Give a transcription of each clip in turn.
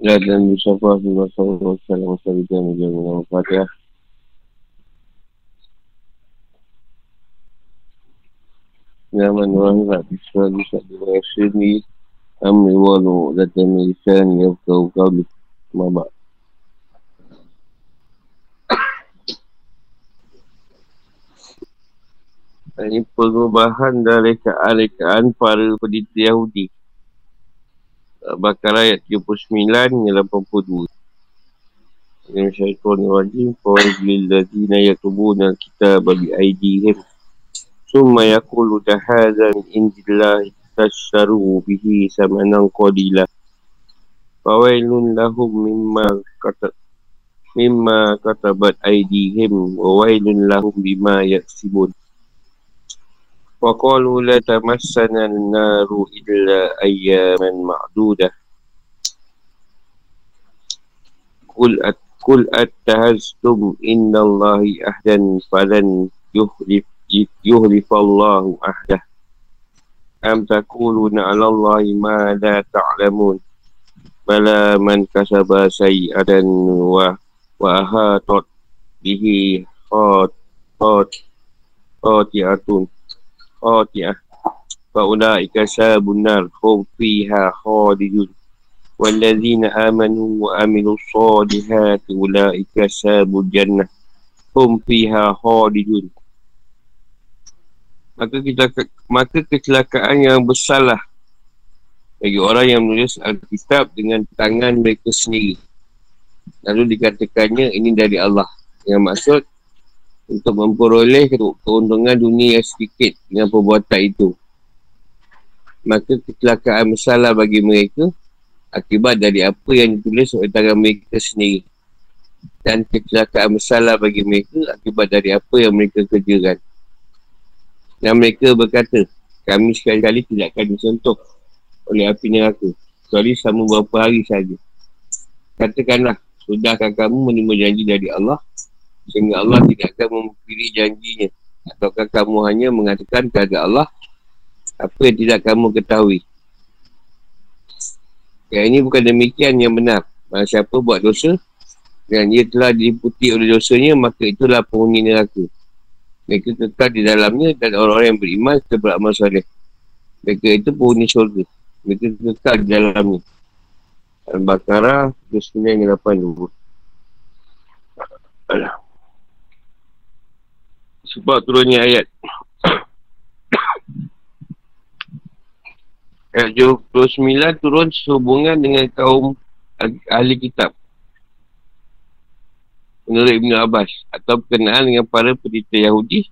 Ya dan bersafah di masa Allah Salam masa kita menjadi nama Fatihah Nyaman wahid Abdi Salih Sabdi Rasyidi Amri walu Datani lisan Yafkau kawli Mabak Ini perubahan dari kealekaan para pendeta Yahudi Bakar ayat 79 hingga 82. Ini syaitan wajib Fawajlil ladhina yatubuna kitab bi aidihim. Summa yakulu dahadha min indillah Tasharu bihi samanan qadila. Fawailun lahum mimma kata Mimma katabat aidihim Wawailun lahum bima yaksibun وقالوا لا تمسنا النار إلا أياما معدودة قل أت قل أتهزتم إن الله أحدا فلن يخلف يخلف الله أحده أم تقولون على الله ما لا تعلمون بلى من كسب سيئة وأهاتت به خاطئة خاطئة فأولئك ساب النار هم فيها خالدون والذين آمنوا وعملوا الصالحات أولئك ساب الجنة هم فيها خالدون maka kita maka kecelakaan yang besarlah bagi orang yang menulis Alkitab dengan tangan mereka sendiri. Lalu dikatakannya ini dari Allah. Yang maksud untuk memperoleh keuntungan dunia yang sedikit dengan perbuatan itu. Maka kecelakaan besarlah bagi mereka akibat dari apa yang ditulis oleh tangan mereka sendiri. Dan kecelakaan besarlah bagi mereka akibat dari apa yang mereka kerjakan. Dan mereka berkata, kami sekali-kali tidak akan disentuh oleh api neraka. Kecuali sama beberapa hari saja. Katakanlah, sudahkah kamu menerima janji dari Allah Sehingga Allah tidak akan mempilih janjinya. Ataukah kamu hanya mengatakan kepada Allah Apa yang tidak kamu ketahui. Yang ini bukan demikian yang benar. Maka siapa buat dosa Dan ia telah diliputi oleh dosanya Maka itulah penghuni neraka. Mereka kekal di dalamnya Dan orang-orang yang beriman Kita beramal salih Mereka itu penghuni syurga. Mereka kekal di dalamnya. Al-Baqarah 29 82 Alah sebab turunnya ayat. ayat 29 turun sehubungan dengan kaum ahli kitab. Menurut Ibn Abbas atau berkenaan dengan para pendeta Yahudi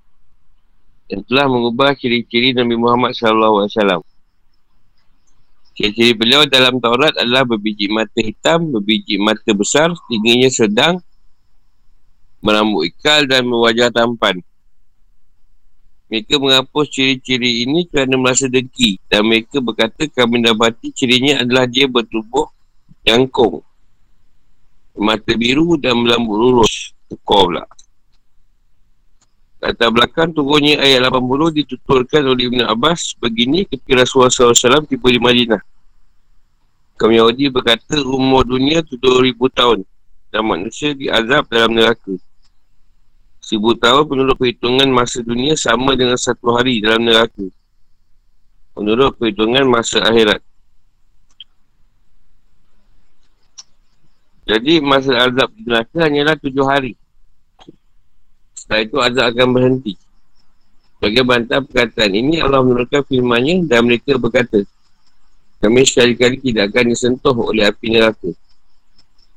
yang telah mengubah ciri-ciri Nabi Muhammad SAW. Ciri-ciri beliau dalam Taurat adalah berbiji mata hitam, berbiji mata besar, tingginya sedang, merambut ikal dan berwajah tampan. Mereka menghapus ciri-ciri ini kerana merasa dengki dan mereka berkata kami dapati cirinya adalah dia bertubuh jangkung. Mata biru dan melambut lurus. Tekor pula. Kata belakang turunnya ayat 80 dituturkan oleh Ibn Abbas begini ketika Rasulullah SAW tiba di Madinah. Kaum Yahudi berkata umur dunia 7,000 tahun dan manusia diazab dalam neraka. Seribu tahun menurut perhitungan masa dunia sama dengan satu hari dalam neraka. Menurut perhitungan masa akhirat. Jadi masa azab di neraka hanyalah tujuh hari. Setelah itu azab akan berhenti. Bagi bantah perkataan ini Allah menurunkan firmannya dan mereka berkata kami sekali-kali tidak akan disentuh oleh api neraka.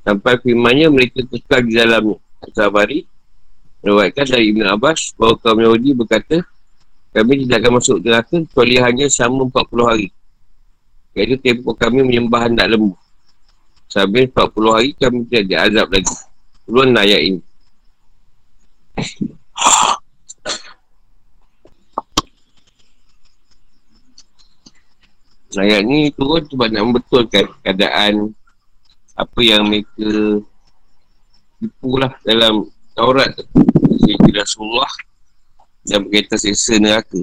Sampai firmannya mereka kekal di dalamnya. Sabari Meruatkan dari Ibn Abbas bahawa kaum Yahudi berkata kami tidak akan masuk neraka kecuali hanya sama 40 hari. Iaitu tempoh kami menyembah hendak lembu. Sambil 40 hari kami tidak diazab lagi. Turun ayat ini. Ayat ni turun sebab nak membetulkan keadaan apa yang mereka tipu lah dalam Taurat Sehingga Rasulullah Yang berkaitan seksa neraka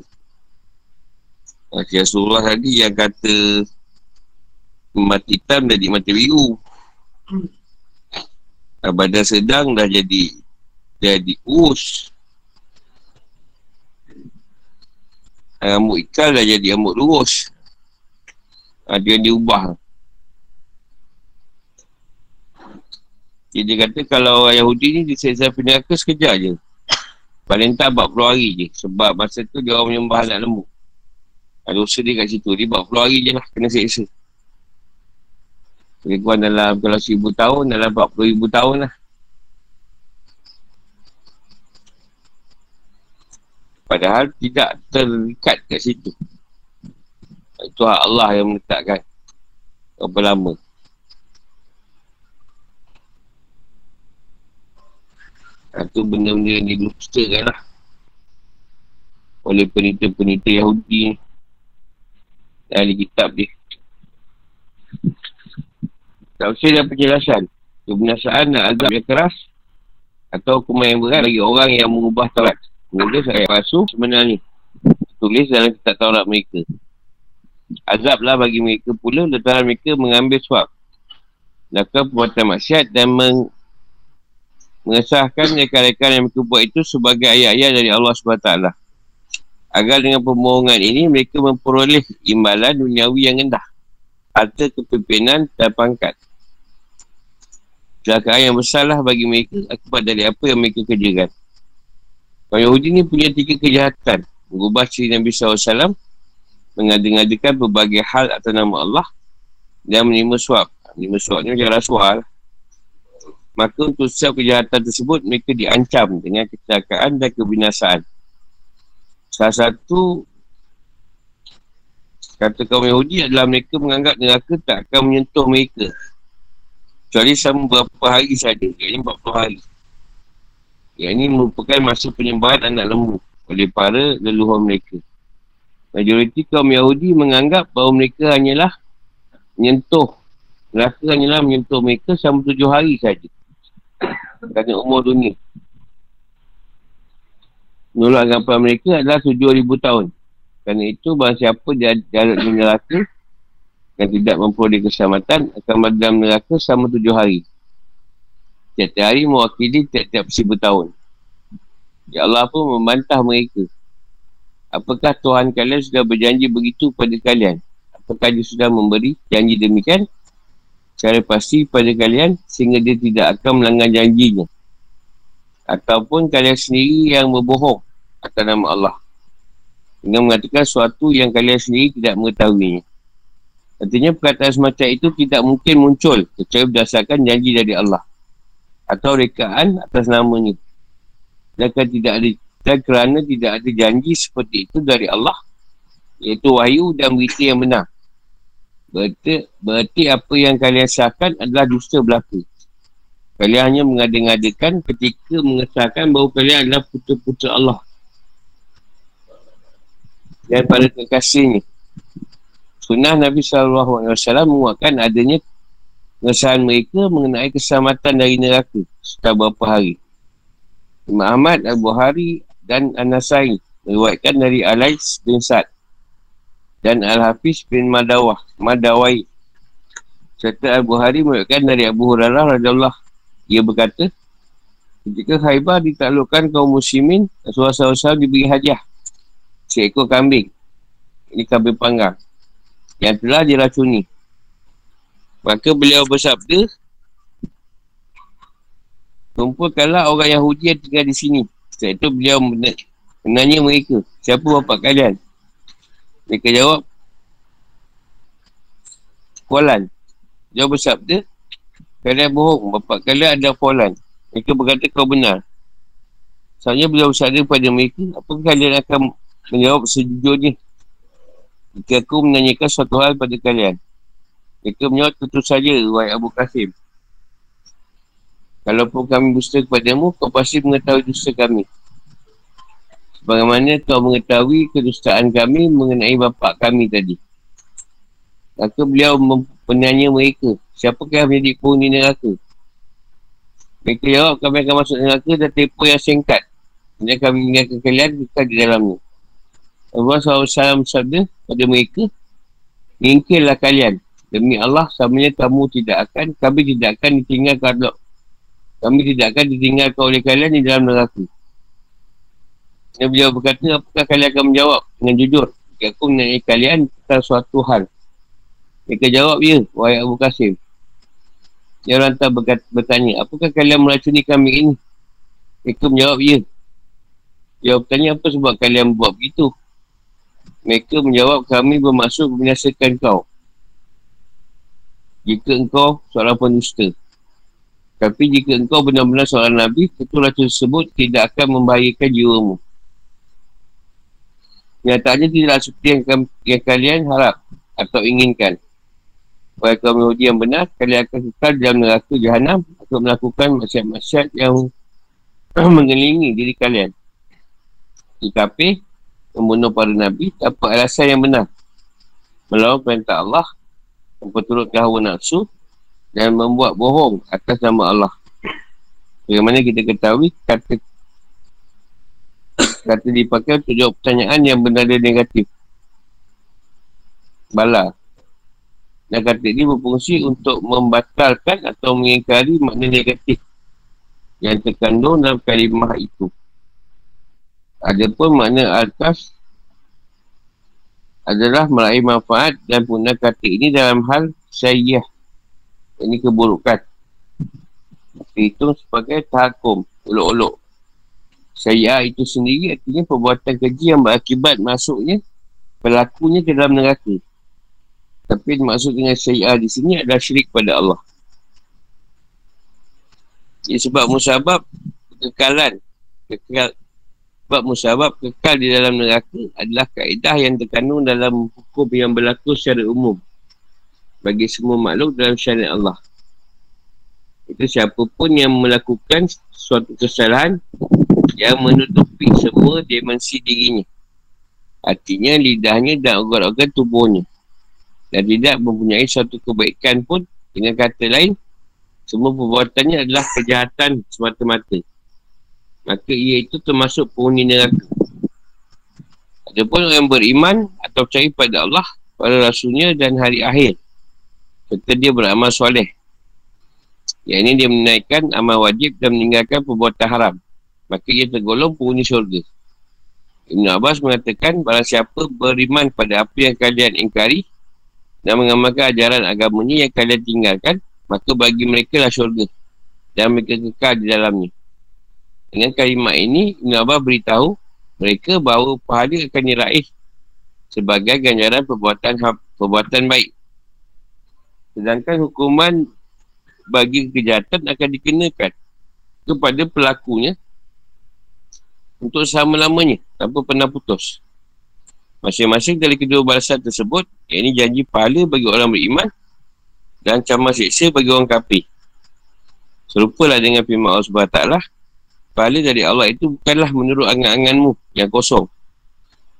Rasulullah tadi yang kata Mati hitam jadi mati biru Badan sedang dah jadi jadi us. Rambut ikan dah jadi rambut lurus. Dia diubah. Jadi dia kata kalau orang Yahudi ni diseksa api neraka sekejap je. Paling tak 40 hari je. Sebab masa tu dia orang menyembah anak lembu. Ada usaha dia kat situ. Dia 40 hari je lah kena seksa. Lebih kurang dalam kalau 1000 tahun, dalam 40 ribu tahun lah. Padahal tidak terikat kat situ. Itu Allah yang meletakkan. Berapa lama. Itu benda-benda yang dilustakan lah. Oleh penita-penita Yahudi ni. Ahli kitab dia. Tak usah ada penjelasan. Kebinasaan dan azab yang keras. Atau hukuman yang berat bagi orang yang mengubah Taurat. Menulis ayat palsu sebenarnya. Tulis dalam kitab Taurat mereka. Azablah bagi mereka pula lantaran mereka mengambil suap. Lakukan perbuatan maksiat dan meng mengesahkan rekan-rekan yang mereka buat itu sebagai ayat-ayat dari Allah SWT. Agar dengan pembohongan ini, mereka memperoleh imbalan duniawi yang rendah. Harta kepimpinan dan pangkat. Kecelakaan yang besarlah bagi mereka akibat dari apa yang mereka kerjakan. Orang Yahudi ni punya tiga kejahatan. Mengubah ciri Nabi SAW, mengadakan berbagai hal atas nama Allah dan menerima suap. Menerima suap ni macam rasuah lah. Maka untuk setiap kejahatan tersebut, mereka diancam dengan kecelakaan dan kebinasaan. Salah satu kata kaum Yahudi adalah mereka menganggap neraka tak akan menyentuh mereka. Kecuali sama beberapa hari saja. Yang 40 hari. Yang ini merupakan masa penyembahan anak lembu oleh para leluhur mereka. Majoriti kaum Yahudi menganggap bahawa mereka hanyalah menyentuh neraka hanyalah menyentuh mereka selama tujuh hari saja kerana umur dunia. Menurut anggapan mereka adalah tujuh ribu tahun. Kerana itu, bahawa siapa di neraka yang tidak memperoleh keselamatan akan berada neraka selama tujuh hari. Tiap-tiap hari mewakili tiap-tiap seribu tahun. Ya Allah pun membantah mereka. Apakah Tuhan kalian sudah berjanji begitu pada kalian? Apakah dia sudah memberi janji demikian? Secara pasti pada kalian sehingga dia tidak akan melanggar janjinya. Ataupun kalian sendiri yang berbohong atas nama Allah. Dengan mengatakan sesuatu yang kalian sendiri tidak mengetahuinya. Artinya perkataan semacam itu tidak mungkin muncul kecuali berdasarkan janji dari Allah. Atau rekaan atas namanya. Dan tidak ada dan kerana tidak ada janji seperti itu dari Allah iaitu wahyu dan berita yang benar Berarti, berarti apa yang kalian sahkan adalah dusta belaka. Kalian hanya mengadakan ketika mengesahkan bahawa kalian adalah putra-putra Allah. Dan pada kekasihnya. Sunnah Nabi SAW menguatkan adanya pengesahan mereka mengenai keselamatan dari neraka setelah beberapa hari. Imam Ahmad, Abu Hari dan An-Nasai meriwayatkan dari Alais bin Sa'ad dan Al-Hafiz bin Madawah Madawai. Serta Al-Buhari meriwayatkan dari Abu Hurairah radhiyallahu ia berkata ketika Khaybar ditaklukkan kaum muslimin Rasulullah SAW diberi hadiah seekor kambing. Ini kambing panggang yang telah diracuni. Maka beliau bersabda kumpulkanlah orang Yahudi yang tinggal di sini. Setelah itu beliau menanya mereka siapa bapak kalian mereka jawab Kualan Jawab bersabda Kalian bohong. Bapak kalian ada kualan Mereka berkata kau benar. Soalnya beliau bersabda kepada mereka Apakah kalian akan menjawab sejujurnya? Jika aku menanyakan suatu hal pada kalian Mereka menjawab tentu saja Wahai Abu Qasim. Kalaupun kami dusta kepadamu Kau pasti mengetahui dusta kami Bagaimana kau mengetahui kedustaan kami mengenai bapa kami tadi? Maka beliau menanya mereka, siapakah menjadi penghuni neraka? Mereka jawab, kami akan masuk neraka dan tempoh yang singkat. Dan kami meninggalkan kalian bukan di dalamnya. Allah SAW sabda pada mereka, Mingkirlah kalian Demi Allah, samanya kamu tidak akan, kami tidak akan ditinggalkan kami tidak akan ditinggalkan oleh kalian di dalam neraka. Nabi beliau berkata, apakah kalian akan menjawab dengan jujur? Jika aku menanyai kalian tentang suatu hal. Mereka jawab, ya, wahai Abu Qasim. Dia orang tak berkata, bertanya, apakah kalian meracuni kami ini? Mereka menjawab, ya. Dia bertanya, apa sebab kalian buat begitu? Mereka menjawab, kami bermaksud membinasakan kau. Jika engkau seorang penusta. Tapi jika engkau benar-benar seorang Nabi, tentu racun tersebut tidak akan membahayakan jiwamu. Nyatanya tidak seperti yang, yang kalian harap atau inginkan. Wahai kaum Yahudi yang benar, kalian akan kekal dalam neraka jahanam untuk melakukan masyarakat-masyarakat yang mengelilingi diri kalian. Tetapi, membunuh para Nabi tanpa alasan yang benar. Melawan perintah Allah, memperturutkan hawa nafsu dan membuat bohong atas nama Allah. Bagaimana kita ketahui, kata kata dipakai untuk jawab pertanyaan yang benar dan negatif. Bala. Dan kata ini berfungsi untuk membatalkan atau mengingkari makna negatif yang terkandung dalam kalimah itu. Adapun makna atas adalah meraih manfaat dan guna kata ini dalam hal syariah. Ini keburukan. Itu sebagai tahakum, uluk-uluk. Syariah itu sendiri artinya perbuatan kerja yang berakibat masuknya pelakunya ke dalam neraka. Tapi maksud dengan syariah di sini adalah syirik pada Allah. Ia sebab musabab kekekalan, kekal, sebab musabab kekal di dalam neraka adalah kaedah yang terkandung dalam hukum yang berlaku secara umum bagi semua makhluk dalam syariat Allah. Itu siapa pun yang melakukan suatu kesalahan yang menutupi semua dimensi dirinya. Artinya lidahnya dan organ-organ tubuhnya. Dan tidak mempunyai suatu kebaikan pun dengan kata lain semua perbuatannya adalah kejahatan semata-mata maka ia itu termasuk penghuni neraka. Adapun orang beriman atau percaya pada Allah, pada Rasulnya dan hari akhir. Serta dia beramal soleh. Yang ini dia menaikkan amal wajib dan meninggalkan perbuatan haram. Maka ia tergolong penghuni syurga. Ibn Abbas mengatakan, barang siapa beriman pada apa yang kalian ingkari dan mengamalkan ajaran agamanya yang kalian tinggalkan, maka bagi mereka lah syurga. Dan mereka kekal di dalamnya. Dengan kalimat ini, Ibn Abbas beritahu mereka bahawa pahala akan diraih sebagai ganjaran perbuatan perbuatan baik. Sedangkan hukuman bagi kejahatan akan dikenakan kepada pelakunya untuk selama-lamanya tanpa pernah putus. Masing-masing dari kedua balasan tersebut, ini janji pahala bagi orang beriman dan ancaman siksa bagi orang kafir. Serupalah dengan firman Allah SWT, pahala dari Allah itu bukanlah menurut angan-anganmu yang kosong.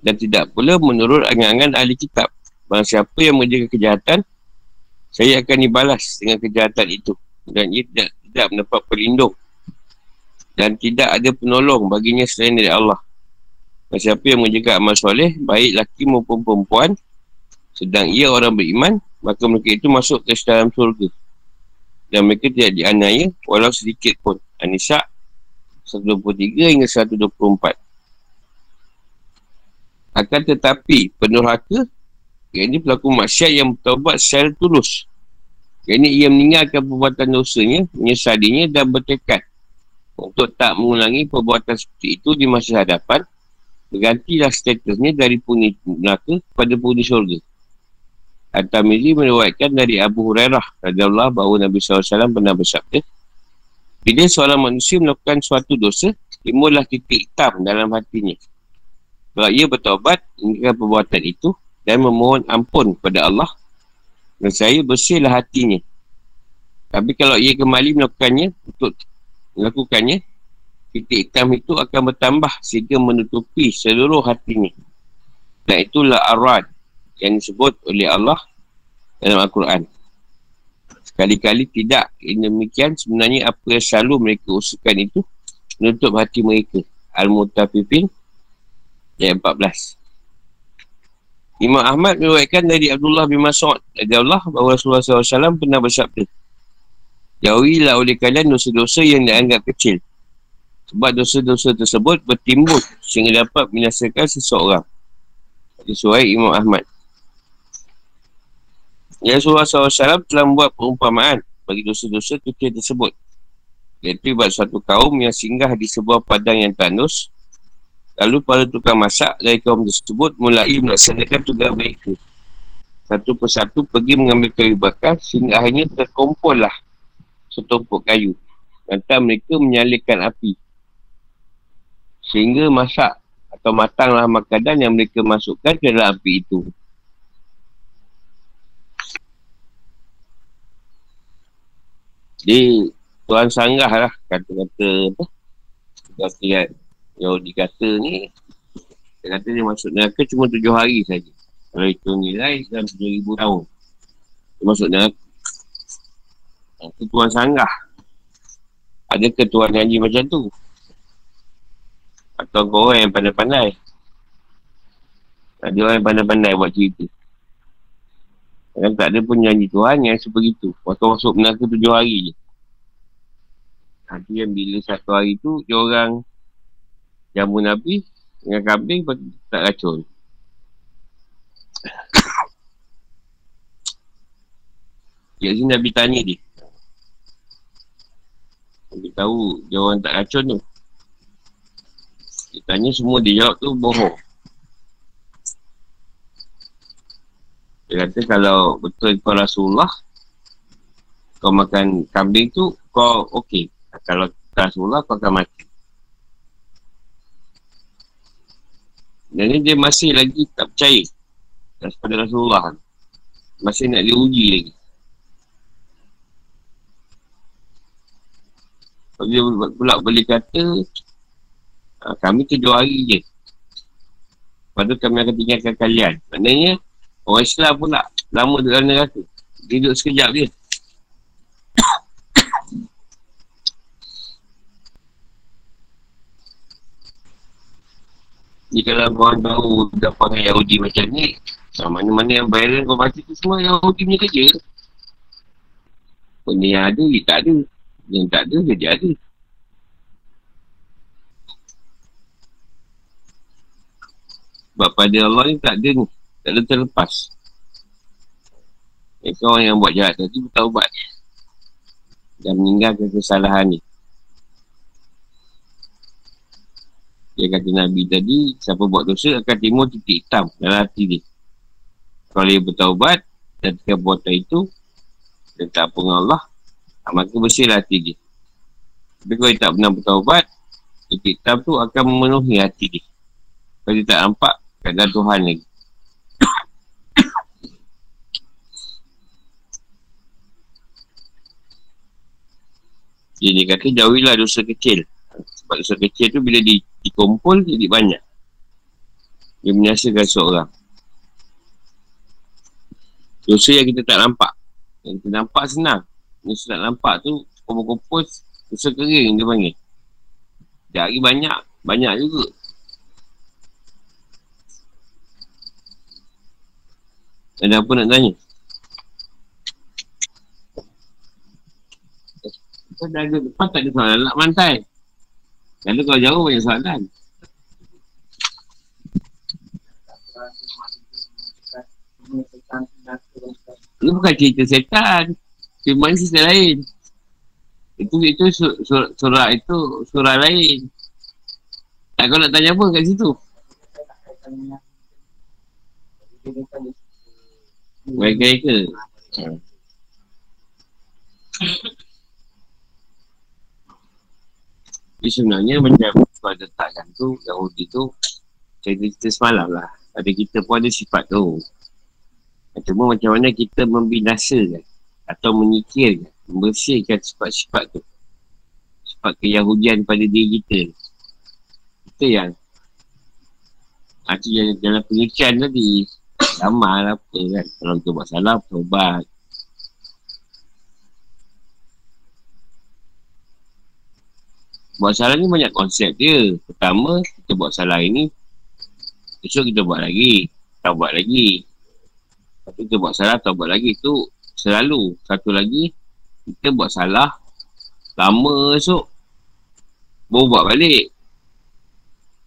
Dan tidak pula menurut angan-angan ahli kitab. Bahawa siapa yang menjaga kejahatan, saya akan dibalas dengan kejahatan itu. Dan ia tidak, tidak mendapat pelindung. Dan tidak ada penolong baginya selain dari Allah. Dan siapa yang menjaga amal soleh, baik laki maupun perempuan, sedang ia orang beriman, maka mereka itu masuk ke dalam surga. Dan mereka tidak dianiaya walau sedikit pun. Anisa 123 hingga 124 akan tetapi penuh haka yang ini pelaku maksiat yang bertawabat secara tulus yang ini ia meninggalkan perbuatan dosanya menyesalinya dan bertekad untuk tak mengulangi perbuatan seperti itu di masa hadapan bergantilah statusnya dari puni neraka kepada puni syurga At-Tamizi meriwayatkan dari Abu Hurairah radhiyallahu bahawa Nabi SAW pernah bersabda bila seorang manusia melakukan suatu dosa, timbullah titik hitam dalam hatinya. Sebab ia bertobat meninggalkan perbuatan itu dan memohon ampun kepada Allah dan saya bersihlah hatinya. Tapi kalau ia kembali melakukannya untuk melakukannya, titik hitam itu akan bertambah sehingga menutupi seluruh hatinya. Dan itulah arad yang disebut oleh Allah dalam Al-Quran. Kali-kali tidak yang demikian sebenarnya apa yang selalu mereka usulkan itu menutup hati mereka. Al-Mutafifin ayat 14. Imam Ahmad meruatkan dari Abdullah bin Mas'ud bahawa Rasulullah SAW pernah bersabda Jauhilah oleh kalian dosa-dosa yang dianggap kecil. Sebab dosa-dosa tersebut bertimbul sehingga dapat binasakan seseorang. Sesuai Imam Ahmad. Ya Rasulullah SAW telah membuat perumpamaan bagi dosa-dosa kecil tersebut. Iaitu buat suatu kaum yang singgah di sebuah padang yang tandus Lalu para tukang masak dari kaum tersebut mulai melaksanakan tugas mereka. Satu persatu pergi mengambil kayu bakar sehingga akhirnya terkumpul lah setumpuk kayu. Lantas mereka menyalakan api. Sehingga masak atau matanglah makanan yang mereka masukkan ke dalam api itu. Jadi Tuhan sanggah lah kata-kata apa? Kata-kata Yahudi kata ni dia kata dia masuk neraka cuma tujuh hari saja. Kalau itu nilai dalam tujuh ribu tahun. Dia masuk neraka. Itu Tuhan sanggah. Ada ke janji macam tu? Atau kau orang yang pandai-pandai? Ada orang yang pandai-pandai buat cerita. Kan tak ada pun janji Tuhan yang sebegitu. Waktu masuk neraka tujuh hari je. Nanti yang bila satu hari tu, dia orang jamu Nabi dengan kambing tak racun. Sini Nabi tanya dia. Nabi tahu dia orang tak racun tu. Dia tanya semua dia jawab tu bohong. Dia kata kalau betul kau Rasulullah, kau makan kambing tu, kau okey. Kalau Rasulullah, kau akan mati. Dan dia masih lagi tak percaya kepada Rasulullah Masih nak diuji lagi dia pula boleh kata ah, Kami tujuh hari je. Lepas kami akan tinggalkan kalian. Maknanya Orang Islam pula Lama dalam neraka. Duduk sekejap dia Ni kalau korang tahu dapat dengan Yahudi macam ni Mana-mana yang viral kau baca tu semua Yahudi punya kerja. Benda yang ada, dia tak ada Yang tak ada, dia ada Sebab pada Allah ni tak ada ni. Tak ada terlepas. Mereka orang yang buat jahat tadi bertaubat. Dan meninggalkan kesalahan ni. Dia kata Nabi tadi, siapa buat dosa akan timur titik hitam dalam hati dia. Kalau dia bertaubat dan tiga buatan itu, dan tak apa Allah, ah, maka bersihlah hati dia. Tapi kalau dia tak pernah bertaubat, titik hitam tu akan memenuhi hati dia. Kalau dia tak nampak keadaan Tuhan lagi. Jadi dia kata jauhilah dosa kecil. Sebab dosa kecil tu bila di, dikumpul jadi banyak. Dia menyaksikan seorang. Dosa yang kita tak nampak. Yang kita nampak senang. Kita tak nampak tu kumpul-kumpul dosa kering dia panggil. Jari banyak. Banyak juga. Ada apa nak tanya? Dah ada depan tak ada soalan nak mantai. Kalau kau jauh banyak soalan. Ini bukan cerita setan. Ini cerita lain. Itu itu sur, sur, surah itu surah lain. Tak kau nak tanya apa kat situ? Baik-baik ke? Jadi sebenarnya macam kau letakkan tu, Yahudi tu, cerita semalam lah. Ada kita pun ada sifat tu. Cuma macam mana kita membinasakan atau menyikirkan, membersihkan sifat-sifat tu. Sifat keyahudian pada diri kita. Kita yang Artinya dalam pengikiran tadi Amal apa kan Kalau kita buat salah Tobat Buat salah ni banyak konsep dia. Pertama, kita buat salah ini. Besok kita buat lagi. taubat lagi. Lepas tu kita buat salah, taubat lagi. tu selalu. Satu lagi, kita buat salah, lama esok, baru buat balik.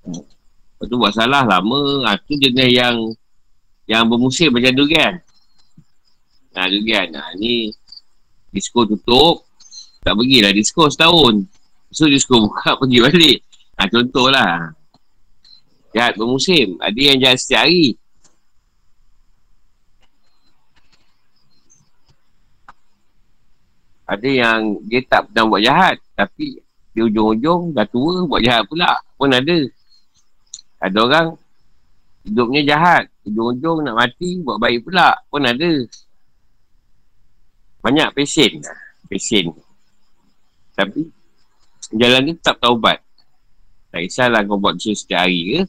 Lepas tu buat salah lama, ha, tu jenis yang yang bermusim macam tu kan. Ha, tu kan. Ha, ni disco tutup, tak pergilah disco setahun. So disco buka pergi balik. Ha, contohlah. Jahat bermusim. Ada yang jahat setiap hari. Ada yang dia tak pernah buat jahat. Tapi di ujung-ujung dah tua buat jahat pula. Pun ada. Ada orang hidupnya jahat. Ujung-ujung nak mati buat baik pula. Pun ada. Banyak pesen. Pesen. Tapi jalan ni tetap taubat. Tak kisahlah kau buat dosa setiap hari ke.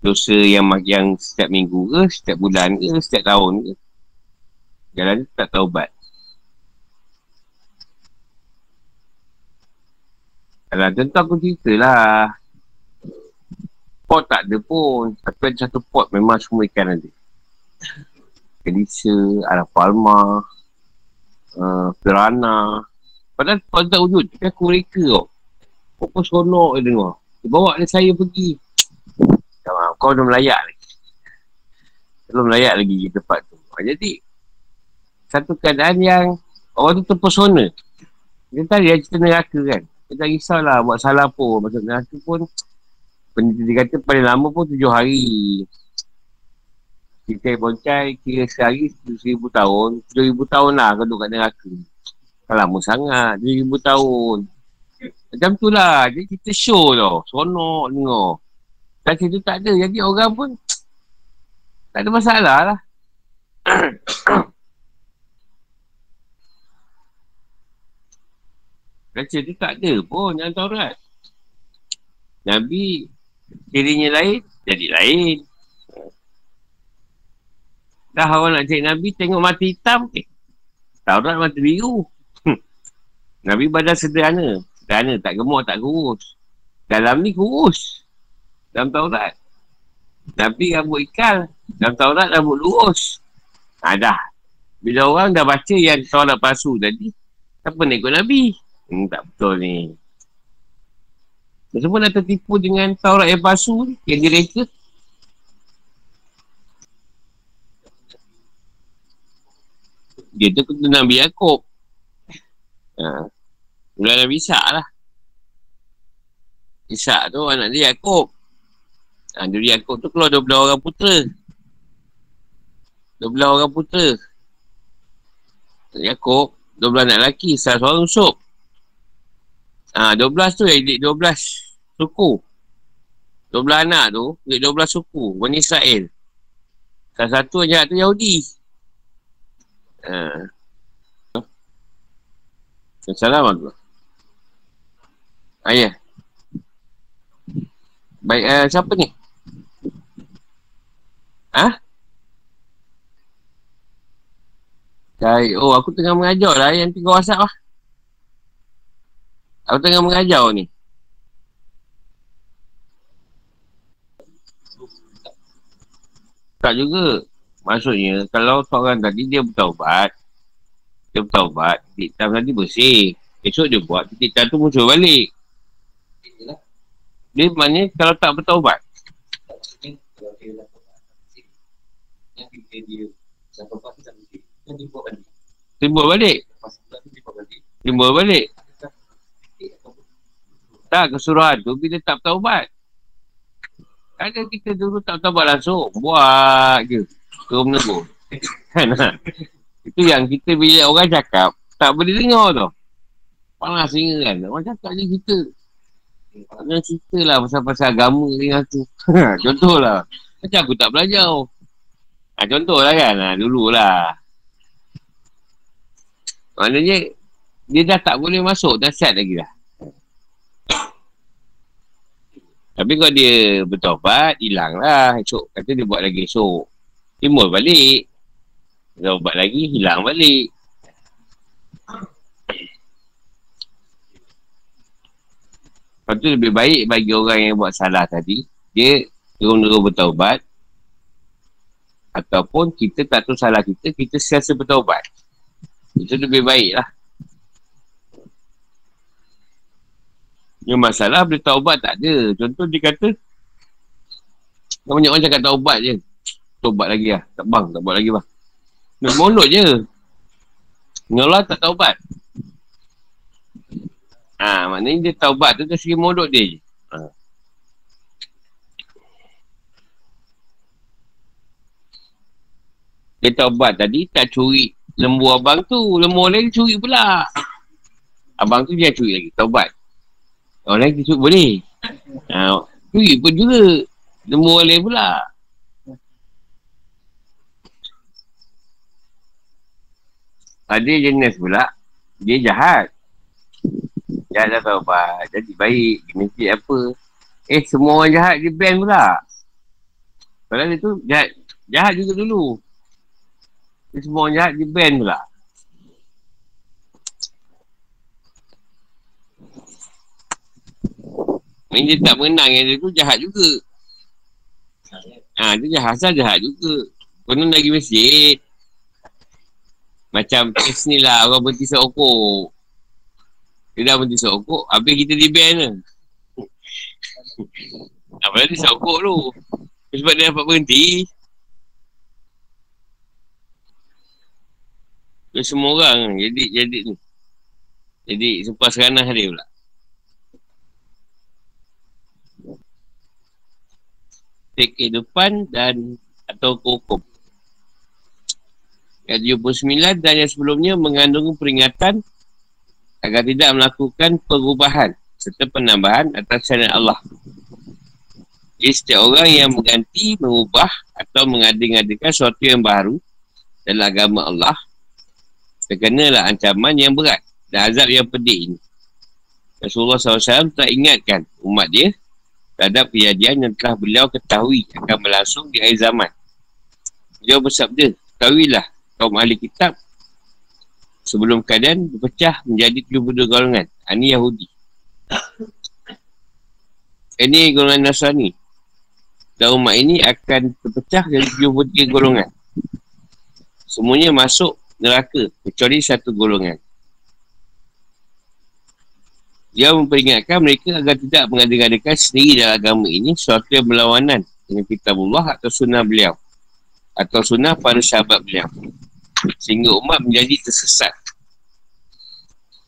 Dosa yang yang setiap minggu ke, setiap bulan ke, setiap tahun ke. Jalan ni tetap taubat. Alah, tentu aku cerita lah. Pot tak ada pun. Tapi ada satu pot memang semua ikan ada. Kelisa, Araf Palma, uh, Pirana. Padahal pot tak wujud. Tapi aku mereka tau. Kau pun sonok je dengar. Dia bawa dia saya pergi. Kau, dah melayak lagi. Belum melayak lagi di tempat tu. Jadi, satu keadaan yang orang tu terpesona. Dia tadi dia cerita neraka kan. Dia tak risaulah buat salah pun. Maksud neraka pun dia kata paling lama pun tujuh hari. Kita boncai kira sehari seribu tahun. Tujuh ribu tahun lah kau duduk kat neraka. Kan lama sangat. Tujuh ribu tahun. Macam tu lah. Jadi kita show tau. Sonok dengar. Dan situ tak ada. Jadi orang pun tak ada masalah lah. Baca tu tak ada pun dalam Taurat. Nabi cirinya lain, jadi lain. Dah orang nak cari Nabi tengok mata hitam, eh. Taurat mata biru. Nabi badan sederhana. Sederhana, tak gemuk, tak kurus. Dalam ni kurus. Dalam Taurat. Nabi rambut ikal. Dalam Taurat rambut lurus. Ha, dah. Bila orang dah baca yang Taurat palsu tadi, apa nak ikut Nabi? Hmm, tak betul ni. Dan semua dah tertipu dengan Taurat yang palsu yang direka. Dia tu kena Nabi Yaakob. Ha. Mula Nabi Ishak lah. Ishak tu anak dia Yaakob. Ha, dari Yaakob tu keluar 12 orang putera. 12 orang putera. Yaakob, 12 anak lelaki, salah seorang usuk. Ha, 12 tu dua 12 suku. 12 anak tu, dua 12 suku. Bani Israel. Salah satu yang tu Yahudi. Ha. Assalamualaikum. Ayah. Baik, uh, siapa ni? Ha? Baik, oh aku tengah mengajar lah yang tiga WhatsApp lah. Aku tengah mengajar ni. Tak juga. Maksudnya, kalau seorang tadi dia bertaubat, dia bertaubat, titik tam tadi bersih. Esok dia buat, titik tam tu muncul balik. Dia maknanya kalau tak bertaubat. Timbul balik. Timbul balik. Tak kesuruhan tu bila tak taubat. Kadang kita dulu tak taubat langsung. Buat je. Terus menegur. Itu yang kita bila orang cakap, tak boleh dengar tu. Panas singa kan. Orang cakap je kita. Jangan cerita lah pasal-pasal agama ni tu. Contohlah. Macam aku tak belajar. Ha, contohlah kan. Ha, dululah. Maknanya, dia dah tak boleh masuk. Dah siap lagi lah. Tapi kalau dia bertobat, hilang lah. Esok kata dia buat lagi esok. Timbul balik. Dia buat lagi, hilang balik. Lepas tu lebih baik bagi orang yang buat salah tadi, dia turun-turun bertaubat. Ataupun kita tak tahu salah kita, kita siasa bertaubat. Itu lebih baik lah. Yang masalah boleh taubat tak ada. Contoh dia kata, banyak orang cakap taubat je. Taubat lagi lah. Tak bang, tak buat lagi bang. Nak molot je. Allah tak taubat. Ha, maknanya dia taubat tu dari segi molot dia je. Ha. Dia taubat tadi tak curi lembu abang tu. Lembu lain curi pula. Abang tu dia curi lagi. Taubat. Orang lain kisut boleh. Ha, curi pun juga. Lembu boleh pula. Ada jenis pula. Dia jahat. Jahat dah tahu apa. Jadi baik. Mesti apa. Eh semua orang jahat dia ban pula. Padahal dia tu jahat. Jahat juga dulu. Semua orang jahat dia ban pula. Ini dia tak mengenang yang dia tu jahat juga. Ha, dia jahat asal jahat juga. Konon lagi masjid. Macam kes ni lah orang berhenti sokok. Dia dah berhenti sokok. Habis kita di ban lah. Apa dia sokok tu. Sebab dia dapat berhenti. Semua orang jadi jadi ni. Jadi sempat seranah dia pula. Kehidupan dan atau hukum. Yang 79 dan yang sebelumnya mengandung peringatan agar tidak melakukan perubahan serta penambahan atas syariat Allah. Jadi setiap orang yang mengganti, mengubah atau mengadik-adikkan sesuatu yang baru dalam agama Allah terkenalah ancaman yang berat dan azab yang pedih ini. Rasulullah SAW telah ingatkan umat dia terhadap kejadian yang telah beliau ketahui akan berlangsung di akhir zaman. Beliau bersabda, ketahuilah kaum ahli kitab sebelum keadaan berpecah menjadi 72 golongan. Ini Yahudi. Ini golongan Nasrani. Dan umat ini akan terpecah jadi 73 golongan. Semuanya masuk neraka kecuali satu golongan. Dia memperingatkan mereka agar tidak mengadakan sendiri dalam agama ini sesuatu yang berlawanan dengan kitabullah atau sunnah beliau atau sunnah para sahabat beliau. Sehingga umat menjadi tersesat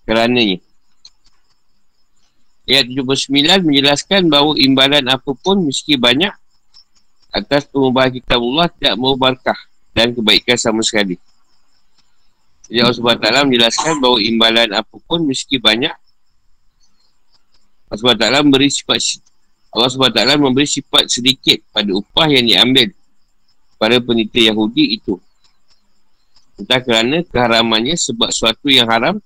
kerananya. Ayat 79 menjelaskan bahawa imbalan apapun meski banyak atas pengubahan kitabullah tidak mau berkah dan kebaikan sama sekali. Jadi Allah SWT menjelaskan bahawa imbalan apapun meski banyak Allah SWT memberi sifat Allah SWT memberi sifat sedikit pada upah yang diambil pada penita Yahudi itu. Entah kerana keharamannya sebab sesuatu yang haram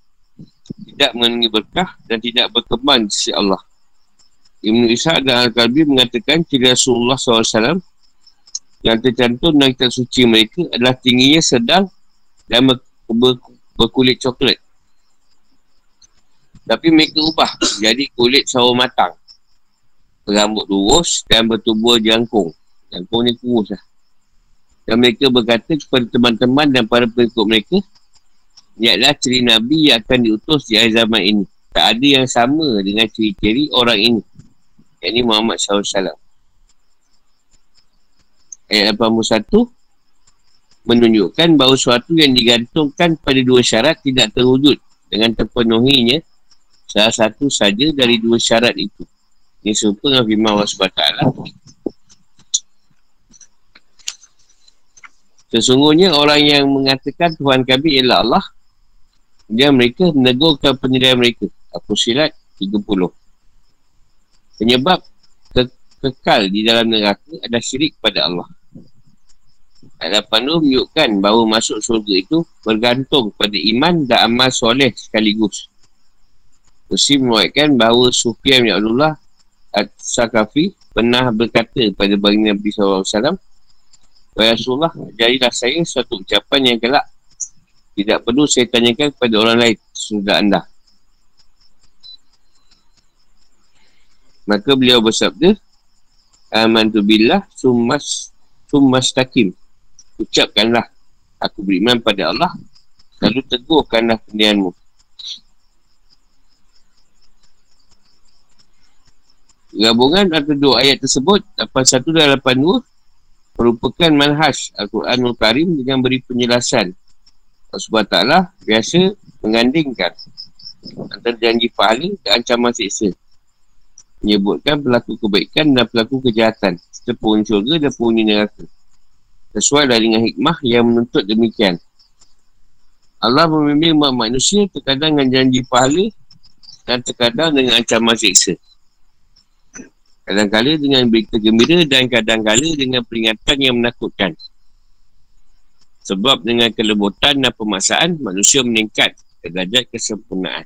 tidak mengandungi berkah dan tidak berkembang di sisi Allah. Ibn Isa dan Al-Qalbi mengatakan ciri Rasulullah SAW yang tercantum dalam kitab suci mereka adalah tingginya sedang dan ber- ber- berkulit coklat. Tapi mereka ubah jadi kulit sawo matang. Berambut lurus dan bertubuh jangkung. Jangkung ni kurus lah. Dan mereka berkata kepada teman-teman dan para pengikut mereka, Niatlah ciri Nabi yang akan diutus di akhir zaman ini. Tak ada yang sama dengan ciri-ciri orang ini. Yang ini Muhammad SAW. Ayat 81 menunjukkan bahawa sesuatu yang digantungkan pada dua syarat tidak terwujud dengan terpenuhinya Salah satu saja dari dua syarat itu. Ini serupa dengan firman Allah SWT. Sesungguhnya orang yang mengatakan Tuhan kami ialah Allah, dia mereka menegurkan penilaian mereka. Aku silat 30. Penyebab ke- kekal di dalam neraka adalah syirik pada Allah. Ayat 80 menunjukkan bahawa masuk surga itu bergantung pada iman dan amal soleh sekaligus. Muslim memuatkan bahawa Sufyan bin Abdullah Al-Sakafi pernah berkata pada baginda Nabi SAW Wahai Rasulullah, jadilah saya suatu ucapan yang kelak. Tidak perlu saya tanyakan kepada orang lain Sudah anda. Maka beliau bersabda Amantu billah summas summas takim Ucapkanlah, aku beriman pada Allah, lalu teguhkanlah pendianmu. Gabungan antara dua ayat tersebut 81 dan 82 merupakan manhaj Al-Quranul Karim dengan beri penjelasan. Allah SWT biasa mengandingkan antara janji pahala dan ancaman siksa menyebutkan pelaku kebaikan dan pelaku kejahatan serta syurga dan penghuni neraka. Sesuai dengan hikmah yang menuntut demikian. Allah membimbing manusia terkadang dengan janji pahala dan terkadang dengan ancaman siksa Kadang-kala dengan berita gembira dan kadang-kala dengan peringatan yang menakutkan. Sebab dengan kelembutan dan pemaksaan, manusia meningkat ke derajat kesempurnaan.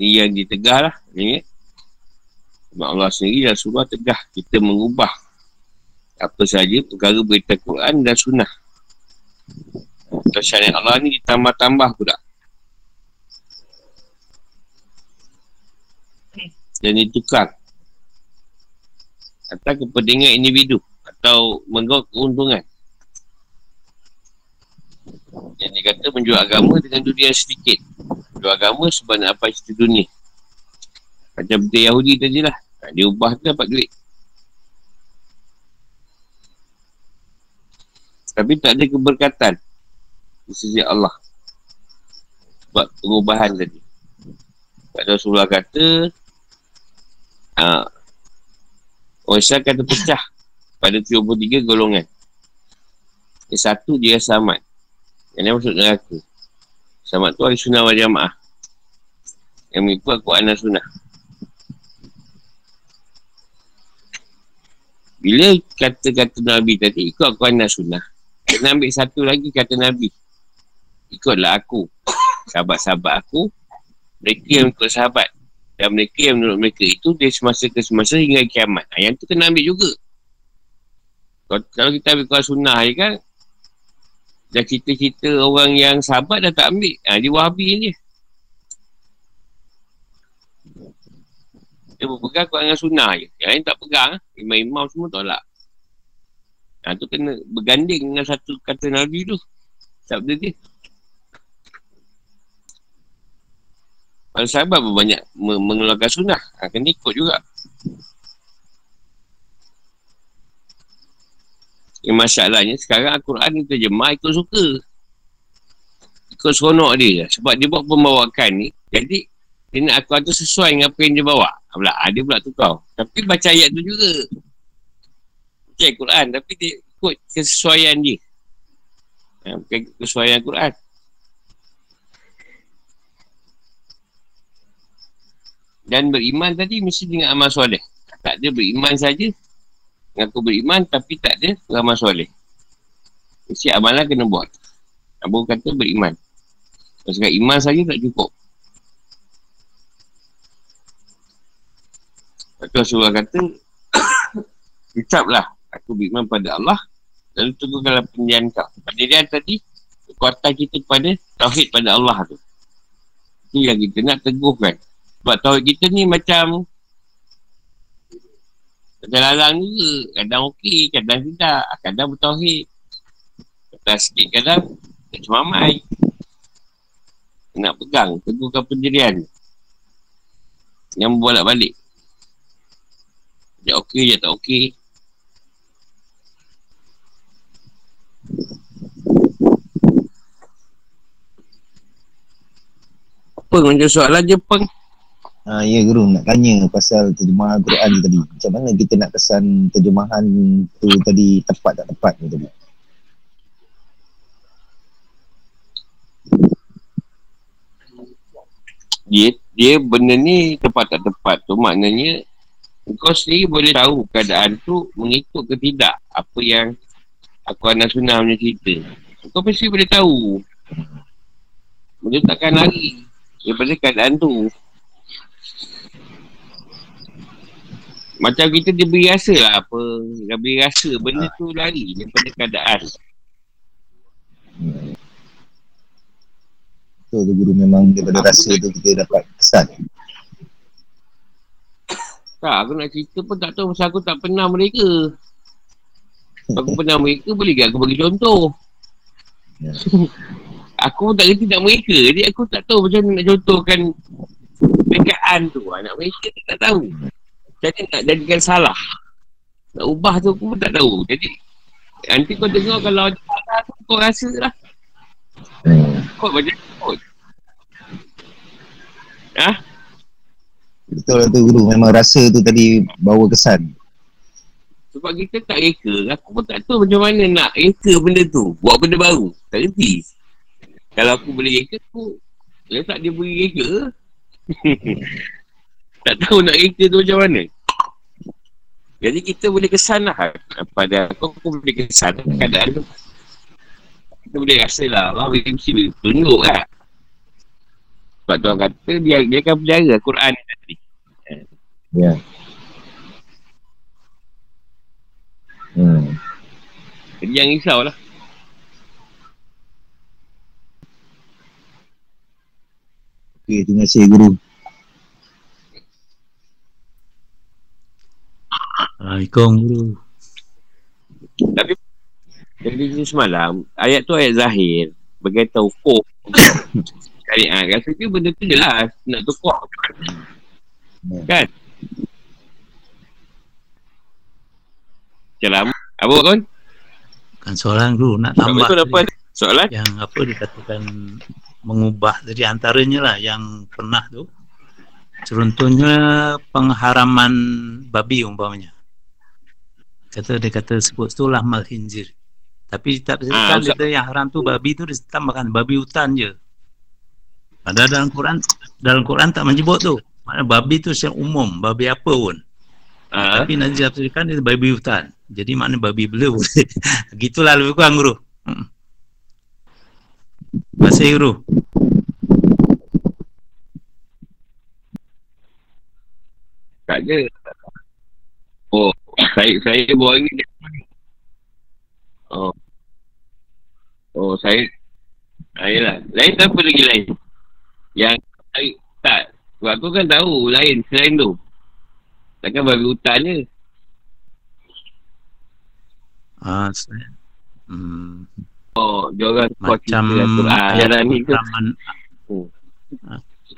Ini yang ditegah lah. Sebab Allah sendiri dan surah tegah kita mengubah apa saja perkara berita Quran dan sunnah. Syariat Allah ni ditambah-tambah pula. Dan ditukar atau kepentingan individu atau menggawat keuntungan. Yang dikata menjual agama dengan dunia sedikit. Menjual agama sebab nak apa cerita dunia. Macam benda Yahudi tadi lah. Ha, dia ubah tu dapat duit? Tapi tak ada keberkatan di sisi Allah. Sebab perubahan tadi. Pada Rasulullah kata Ha. Oh, Islam akan terpecah pada 73 golongan. Yang satu dia samat. Yang lain masuk neraka. Samat tu hari sunnah wal jamaah. Yang mengikut aku anak sunnah. Bila kata-kata Nabi tadi, ikut aku anak sunnah. Kena ambil satu lagi kata Nabi. Ikutlah aku. Sahabat-sahabat aku. Mereka yang ikut sahabat. Dan mereka yang menurut mereka itu dia semasa ke semasa hingga kiamat. Ha, yang tu kena ambil juga. Kalau, kita ambil kuasa sunnah je kan, dah cerita-cerita orang yang sahabat dah tak ambil. Ha, dia wahabi ni. Dia berpegang kuat dengan sunnah je. Yang lain tak pegang. Imam-imam semua tolak. Ha, tu kena berganding dengan satu kata Nabi tu. Sabda dia. Para sahabat pun banyak mengeluarkan sunnah. Ha, kena ikut juga. Yang masalahnya sekarang Al-Quran ni terjemah ikut suka. Ikut seronok dia. Sebab dia buat pembawakan ni. Jadi dia nak Al-Quran tu sesuai dengan apa yang dia bawa. Pula, ha, dia pula tukar. Tapi baca ayat tu juga. Baca Al-Quran. Tapi dia ikut kesesuaian dia. Ha, bukan kesesuaian Al-Quran. Dan beriman tadi mesti dengan amal soleh. Tak ada beriman saja. Mengaku beriman tapi tak ada amal soleh. Mesti amalan kena buat. Abu kata beriman. Kalau iman saja tak cukup. Lepas Rasulullah kata, ucaplah aku beriman pada Allah lalu tunggu kalau pendian kau. Pendirian tadi, kekuatan kita kepada tauhid pada Allah tu. Itu yang kita nak teguhkan. Sebab tauhid kita ni macam Kadang-kadang juga Kadang okey, kadang tidak. Kadang bertauhid. Kadang sikit, kadang Macam mamai Nak pegang, teguhkan pendirian. Yang bolak balik Dia okey, dia tak okey. Apa macam soalan Jepang? Ha, ya guru nak tanya pasal terjemahan Al-Quran ni tadi. Macam mana kita nak kesan terjemahan tu tadi tepat tak tepat ni tadi? Dia, dia benda ni tepat tak tepat tu maknanya kau sendiri boleh tahu keadaan tu mengikut ke tidak apa yang aku anak sunnah punya cerita. Kau pasti boleh tahu. Benda takkan lari daripada keadaan tu. Macam kita dia beri rasa lah apa. Dia beri rasa benda tu lari daripada keadaan. Betul tu guru memang daripada rasa tu kita dapat kesan. Tak, aku nak cerita pun tak tahu pasal aku tak pernah mereka. Aku pernah mereka, boleh ke aku bagi contoh? Ya. aku pun tak kerti nak mereka. Jadi aku tak tahu macam mana nak contohkan pekaan tu. Anak mereka tak tahu. Jadi nak jadikan salah. Nak ubah tu aku pun tak tahu. Jadi nanti kau dengar kalau ada salah tu kau rasa lah. Kau macam kot. Ha? Betul lah tu guru. Memang rasa tu tadi bawa kesan. Sebab kita tak reka. Aku pun tak tahu macam mana nak reka benda tu. Buat benda baru. Tak kerti. Kalau aku boleh reka aku letak dia beri reka. tak tahu nak reka tu macam mana. Jadi kita boleh kesan lah. Pada aku, aku boleh kesan keadaan tu. Kita boleh rasa lah. Allah mesti tunjuk lah. Sebab tu orang kata dia, dia akan pelajara Quran ni tadi. Ya. Hmm. Jadi jangan risau lah. Okay, terima kasih guru. Assalamualaikum guru. Tapi jadi kita semalam, ayat tu ayat zahir. Berkaitan hukum. Syariat. Rasa dia benda tu jelas. Nak tukar. Kan? Lama. Apa kan? Kan soalan guru nak Tambah tu apa? Soalan? yang apa dikatakan mengubah dari antaranya lah yang pernah tu contohnya pengharaman babi umpamanya kata dia kata sebut tu lahmal khinzir tapi tak bisa Ustaz. kita yang haram tu babi tu ditambahkan babi hutan je. Padahal dalam Quran dalam Quran tak menyebut tu. Mana babi tu secara umum babi apa pun. Ha? tapi Nabi tafsirkan dia babi hutan. Jadi makna babi bela boleh gitulah lebih kurang guru. Hmm. Kasih guru. Tak ada. Oh, saya saya bawa ni. Oh. Oh, saya saya lah. Lain siapa lagi lain? Yang saya tak. Sebab aku kan tahu lain selain tu. Takkan babi hutan je. Ah, saya, hmm, Oh, dia orang macam ayat Ajaran ni tu. Rahman,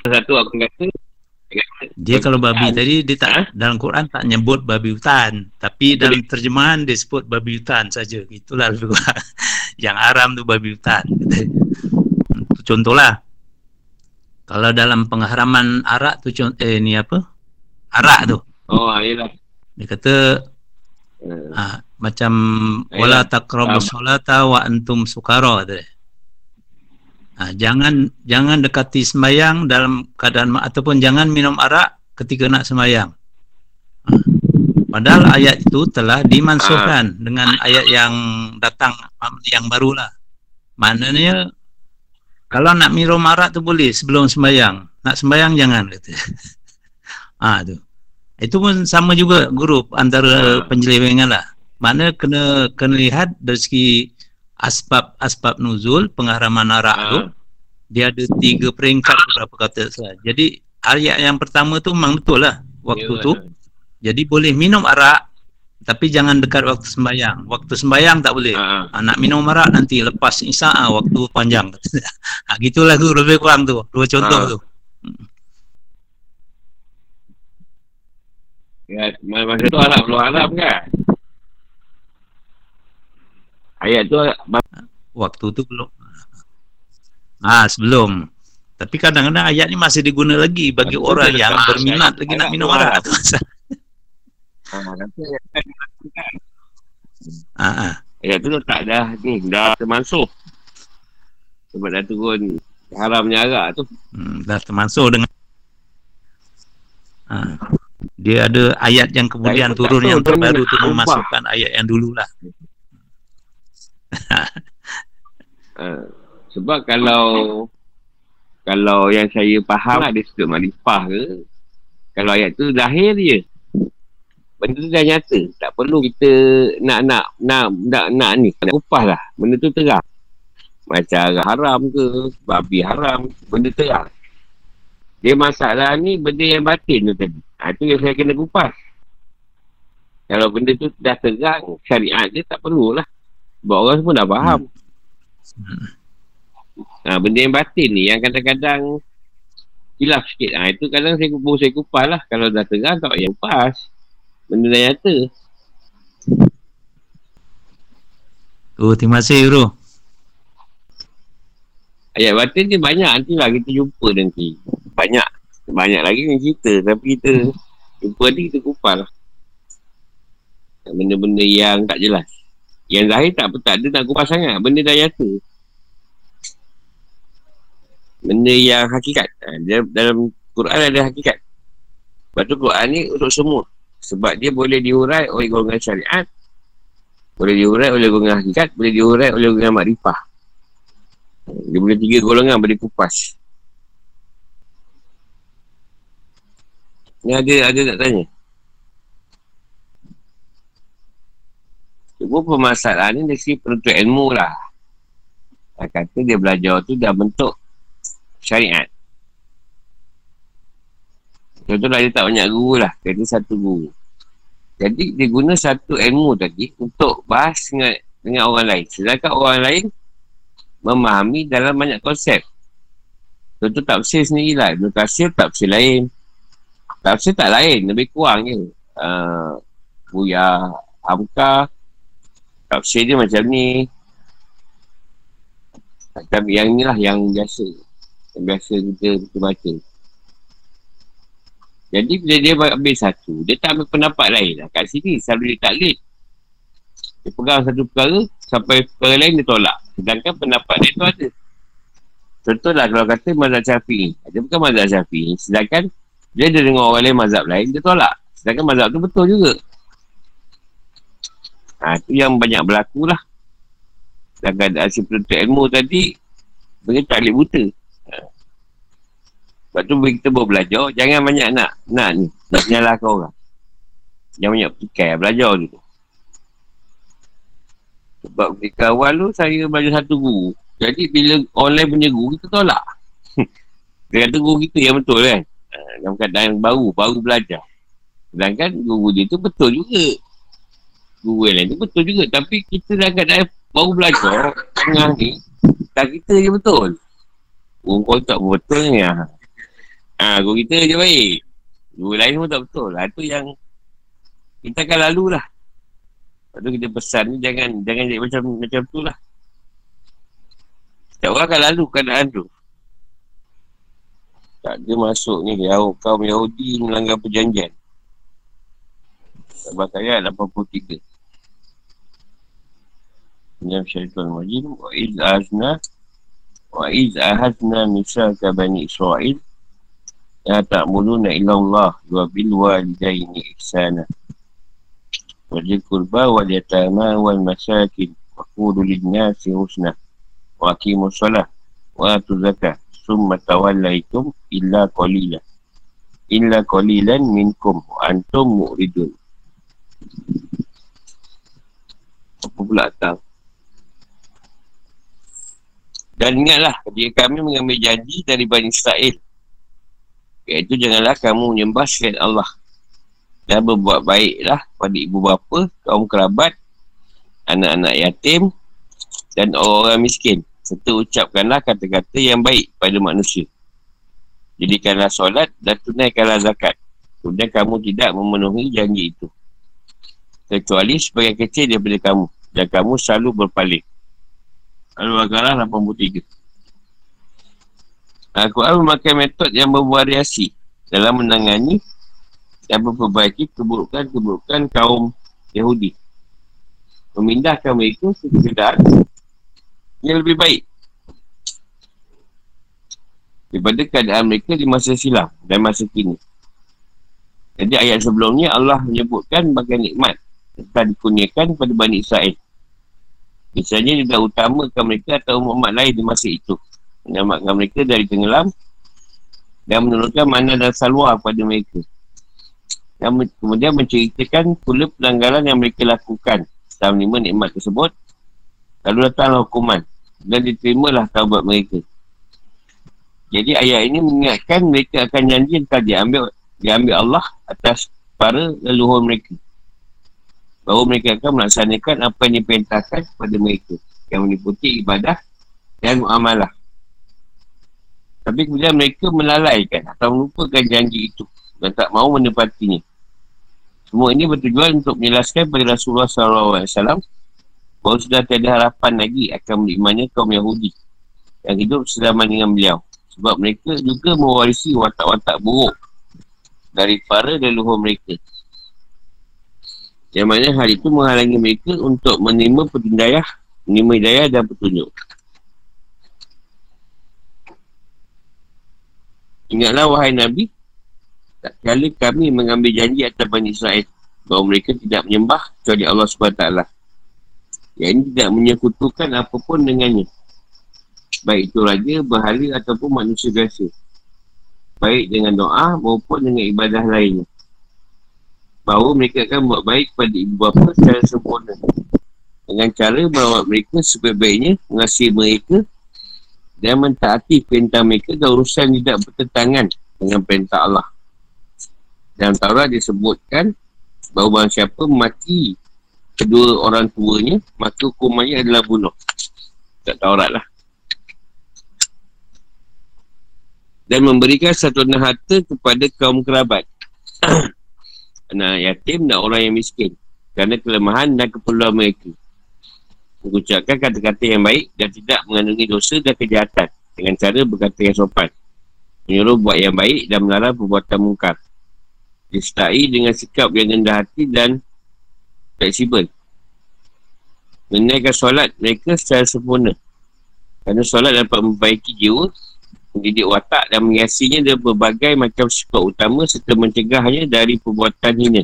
Satu aku kata. Dia kalau babi Hutan. tadi dia tak Ha? dalam Quran tak nyebut babi hutan, tapi dalam terjemahan dia sebut babi hutan saja. Itulah lebih kurang. yang haram tu babi hutan. Contohlah. Kalau dalam pengharaman arak tu eh ni apa? Arak tu. Oh, ayolah. Dia kata Uh, ah, macam wala taqrabu Faham. solata wa antum sukara kata Ah, jangan jangan dekati sembahyang dalam keadaan ataupun jangan minum arak ketika nak sembahyang. Ah. Padahal ayat itu telah dimansuhkan dengan ayat yang datang yang barulah. Maknanya kalau nak minum arak tu boleh sebelum sembahyang. Nak sembahyang jangan kata. ah tu. Itu pun sama juga guru antara Ah. penyelewengan lah. Mana kena kena lihat dari segi asbab asbab nuzul pengharaman arak tu ah, dia ada tiga peringkat beberapa kata saya. Jadi ayat yang pertama tu memang betul lah waktu ya, tu. Jadi boleh minum arak tapi jangan dekat waktu sembahyang. Waktu sembahyang tak boleh. Ah, Ha, nak minum arak nanti lepas isya waktu panjang. ha, gitulah tu lebih kurang tu. Dua contoh Ah. tu. Ya, masa tu Arab belum Arab kan? Ayat tu Waktu tu belum. Ah sebelum. Tapi kadang-kadang ayat ni masih diguna lagi bagi Betul, orang yang Ah, berminat ayat- lagi nak ayat minum tu arak. Tu pasal. ha, ayat, Ah, ah. ayat tu tak dah ni, dah termasuk. Sebab dah turun haramnya arak tu. Hmm, dah termasuk dengan ah. dia ada ayat yang kemudian tak turun yang terbaru tu memasukkan ayat yang dulu lah. Ha, sebab kalau kalau yang saya faham ada sudut makrifah ke kalau ayat tu zahir je benda tu dah nyata tak perlu kita nak nak nak nak, nak ni nak kupas lah benda tu terang macam haram ke babi haram benda terang dia masalah ni benda yang batin tu tadi Ha, itu yang saya kena kupas. Kalau benda tu dah terang, syariat dia tak perlulah. Sebab orang semua dah faham. Hmm. Ha, benda yang batin ni, yang kadang-kadang hilaf sikit. Ha, itu kadang saya kupas, saya kupas lah. Kalau dah terang, tak payah kupas. Benda dah nyata. Oh, terima kasih, Guru. Ayat batin ni banyak nantilah kita jumpa nanti. Banyak. Banyak lagi yang cerita. Tapi kita jumpa nanti kita kupas lah. Benda-benda yang tak jelas. Yang zahir tak, tak ada nak kupas sangat. Benda dah nyata. Benda yang hakikat. Ha, dalam Quran ada hakikat. Sebab tu Quran ni untuk semua. Sebab dia boleh diurai oleh golongan syariat. Boleh diurai oleh golongan hakikat. Boleh diurai oleh golongan makrifah. Dia boleh tiga golongan boleh kupas. Ni ada, ada nak tanya. Cuma permasalahan ni dari segi penuntut ilmu lah. Dia kata dia belajar tu dah bentuk syariat. Contohlah dia tak banyak guru lah. Dia satu guru. Jadi dia guna satu ilmu tadi untuk bahas dengan, dengan orang lain. Sedangkan orang lain memahami dalam banyak konsep. Contoh tafsir sendiri lah. Ibn Qasir tafsir lain. Tafsir tak lain. Lebih kurang je. Uh, Buya Hamka. Tafsir dia macam ni. Macam yang ni lah yang biasa. Yang biasa kita, kita baca. Jadi bila dia ambil satu, dia tak ambil pendapat lain lah. Kat sini, selalu dia tak. Dia pegang satu perkara, sampai perkara lain dia tolak. Sedangkan pendapat dia tu ada. Contohlah kalau kata mazhab syafi'i. Dia bukan mazhab syafi'i. Sedangkan dia dengar orang lain mazhab lain, dia tolak. Sedangkan mazhab tu betul juga. Ha, tu yang banyak berlaku lah. Sedangkan ada asyik penuntut ilmu tadi, mereka tak boleh buta. Ha. Sebab tu kita baru belajar, jangan banyak nak, nak ni, nak nyalahkan orang. Jangan banyak fikir, belajar dulu. Sebab ketika awal tu saya belajar satu guru. Jadi bila online punya guru kita tolak. dia kata guru kita yang betul kan. Ha, dalam keadaan baru, baru belajar. Sedangkan guru dia tu betul juga. Guru yang lain tu betul juga. Tapi kita dalam keadaan baru belajar, tengah ni, tak kita je betul. Guru kau tak betul ni. Ha. ha, guru kita je baik. Guru lain pun tak betul. Ha, tu yang kita akan lalu lah. Lepas tu kita pesan ni jangan jangan jadi macam macam tu lah. Setiap orang akan lalu keadaan tu. Tak ada masuk ni Yahud, kaum Yahudi melanggar perjanjian. Sebab ayat 83. Syaitan majid. Wa iz azna. Wa iz ahazna misalka bani Israel. Ya ta'muluna illallah wa bil walidaini ihsanah. Wajib kurba wal yatama wal masakin Wa kudu linnasi husna Wa akimu salah Wa atu zakah Summa tawallaitum illa qalila Illa qalilan minkum Wa antum mu'ridun Apa pula tahu dan ingatlah jika kami mengambil janji dari Bani Israel Iaitu janganlah kamu menyembah selain Allah dan berbuat baiklah pada ibu bapa, kaum kerabat, anak-anak yatim dan orang-orang miskin. Serta ucapkanlah kata-kata yang baik pada manusia. Jadikanlah solat dan tunaikanlah zakat. Kemudian kamu tidak memenuhi janji itu. Kecuali sebagai kecil daripada kamu. Dan kamu selalu berpaling. Al-Baqarah 83. Al-Quran memakai metod yang bervariasi dalam menangani dan memperbaiki keburukan-keburukan kaum Yahudi. Memindahkan mereka ke keadaan yang lebih baik daripada keadaan mereka di masa silam dan masa kini. Jadi ayat sebelumnya Allah menyebutkan bagian nikmat yang telah dikurniakan kepada Bani Israel. Misalnya dia utamakan mereka atau umat lain di masa itu. Menyelamatkan mereka dari tenggelam dan menurunkan mana dan salwa kepada mereka yang kemudian menceritakan pula pelanggaran yang mereka lakukan dalam lima nikmat tersebut lalu datanglah hukuman dan diterimalah taubat mereka jadi ayat ini mengingatkan mereka akan janji telah diambil diambil Allah atas para leluhur mereka. Bahawa mereka akan melaksanakan apa yang diperintahkan kepada mereka. Yang meliputi ibadah dan muamalah. Tapi kemudian mereka melalaikan atau melupakan janji itu dan tak mahu menepatinya. Semua ini bertujuan untuk menjelaskan kepada Rasulullah SAW bahawa sudah tiada harapan lagi akan berimannya kaum Yahudi yang hidup selama dengan beliau. Sebab mereka juga mewarisi watak-watak buruk dari para leluhur mereka. Yang mana hal itu menghalangi mereka untuk menerima petindayah, menerima hidayah dan petunjuk. Ingatlah wahai Nabi, tak kala kami mengambil janji atas Bani Israel bahawa mereka tidak menyembah kecuali Allah SWT. Yang ini tidak menyekutukan apapun dengannya. Baik itu raja, berhala ataupun manusia biasa. Baik dengan doa maupun dengan ibadah lainnya. Bahawa mereka akan buat baik kepada ibu bapa secara sempurna. Dengan cara merawat mereka sebaik-baiknya, mengasihi mereka dan mentaati perintah mereka dan urusan tidak bertentangan dengan perintah Allah. Dalam Taurat disebutkan bahawa barang siapa mati kedua orang tuanya, maka hukumannya adalah bunuh. Tak Taurat lah. Dan memberikan satu harta kepada kaum kerabat. Anak yatim dan orang yang miskin. Kerana kelemahan dan keperluan mereka mengucapkan kata-kata yang baik dan tidak mengandungi dosa dan kejahatan dengan cara berkata yang sopan. Menyuruh buat yang baik dan melarang perbuatan mungkar. Disertai dengan sikap yang rendah hati dan fleksibel. Menaikkan solat mereka secara sempurna. Kerana solat dapat memperbaiki jiwa, mendidik watak dan menghiasinya dengan berbagai macam sifat utama serta mencegahnya dari perbuatan hina.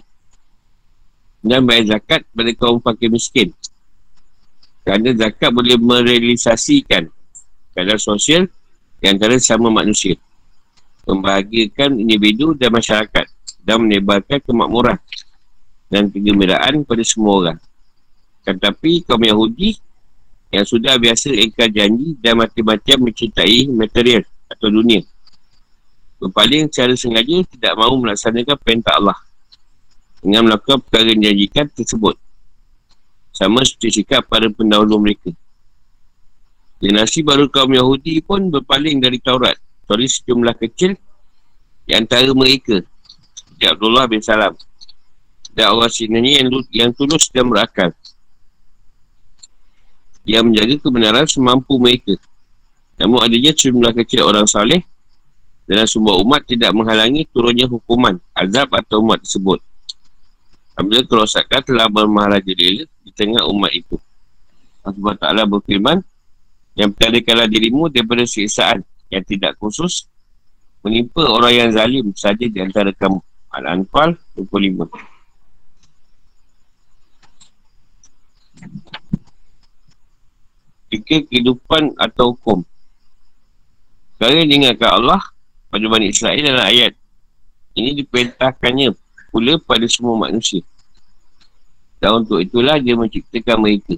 Dan bayar zakat pada kaum fakir miskin kerana zakat boleh merealisasikan keadaan sosial yang antara sama manusia. Membahagiakan individu dan masyarakat dan menebarkan kemakmuran dan kegembiraan pada semua orang. Tetapi kaum Yahudi yang sudah biasa ingkar janji dan macam-macam mencintai material atau dunia. Berpaling secara sengaja tidak mahu melaksanakan perintah Allah dengan melakukan perkara yang dijanjikan tersebut. Sama seperti sikap para pendahulu mereka. Generasi baru kaum Yahudi pun berpaling dari Taurat. Sorry sejumlah kecil di antara mereka. Seperti Abdullah bin Salam. Dan orang sinanya yang, yang tulus dan berakal. Yang menjaga kebenaran semampu mereka. Namun adanya sejumlah kecil orang saleh dalam sebuah umat tidak menghalangi turunnya hukuman, azab atau umat tersebut. Apabila kerosakan telah bermaharaja di tengah umat itu. Allah Ta'ala berfirman, yang pertadakanlah dirimu daripada siksaan yang tidak khusus menimpa orang yang zalim saja di antara kamu. Al-Anfal 25. Fikir kehidupan atau hukum. Sekarang diingatkan Allah pada Bani Israel dalam ayat. Ini diperintahkannya pula pada semua manusia. Dan untuk itulah dia menciptakan mereka.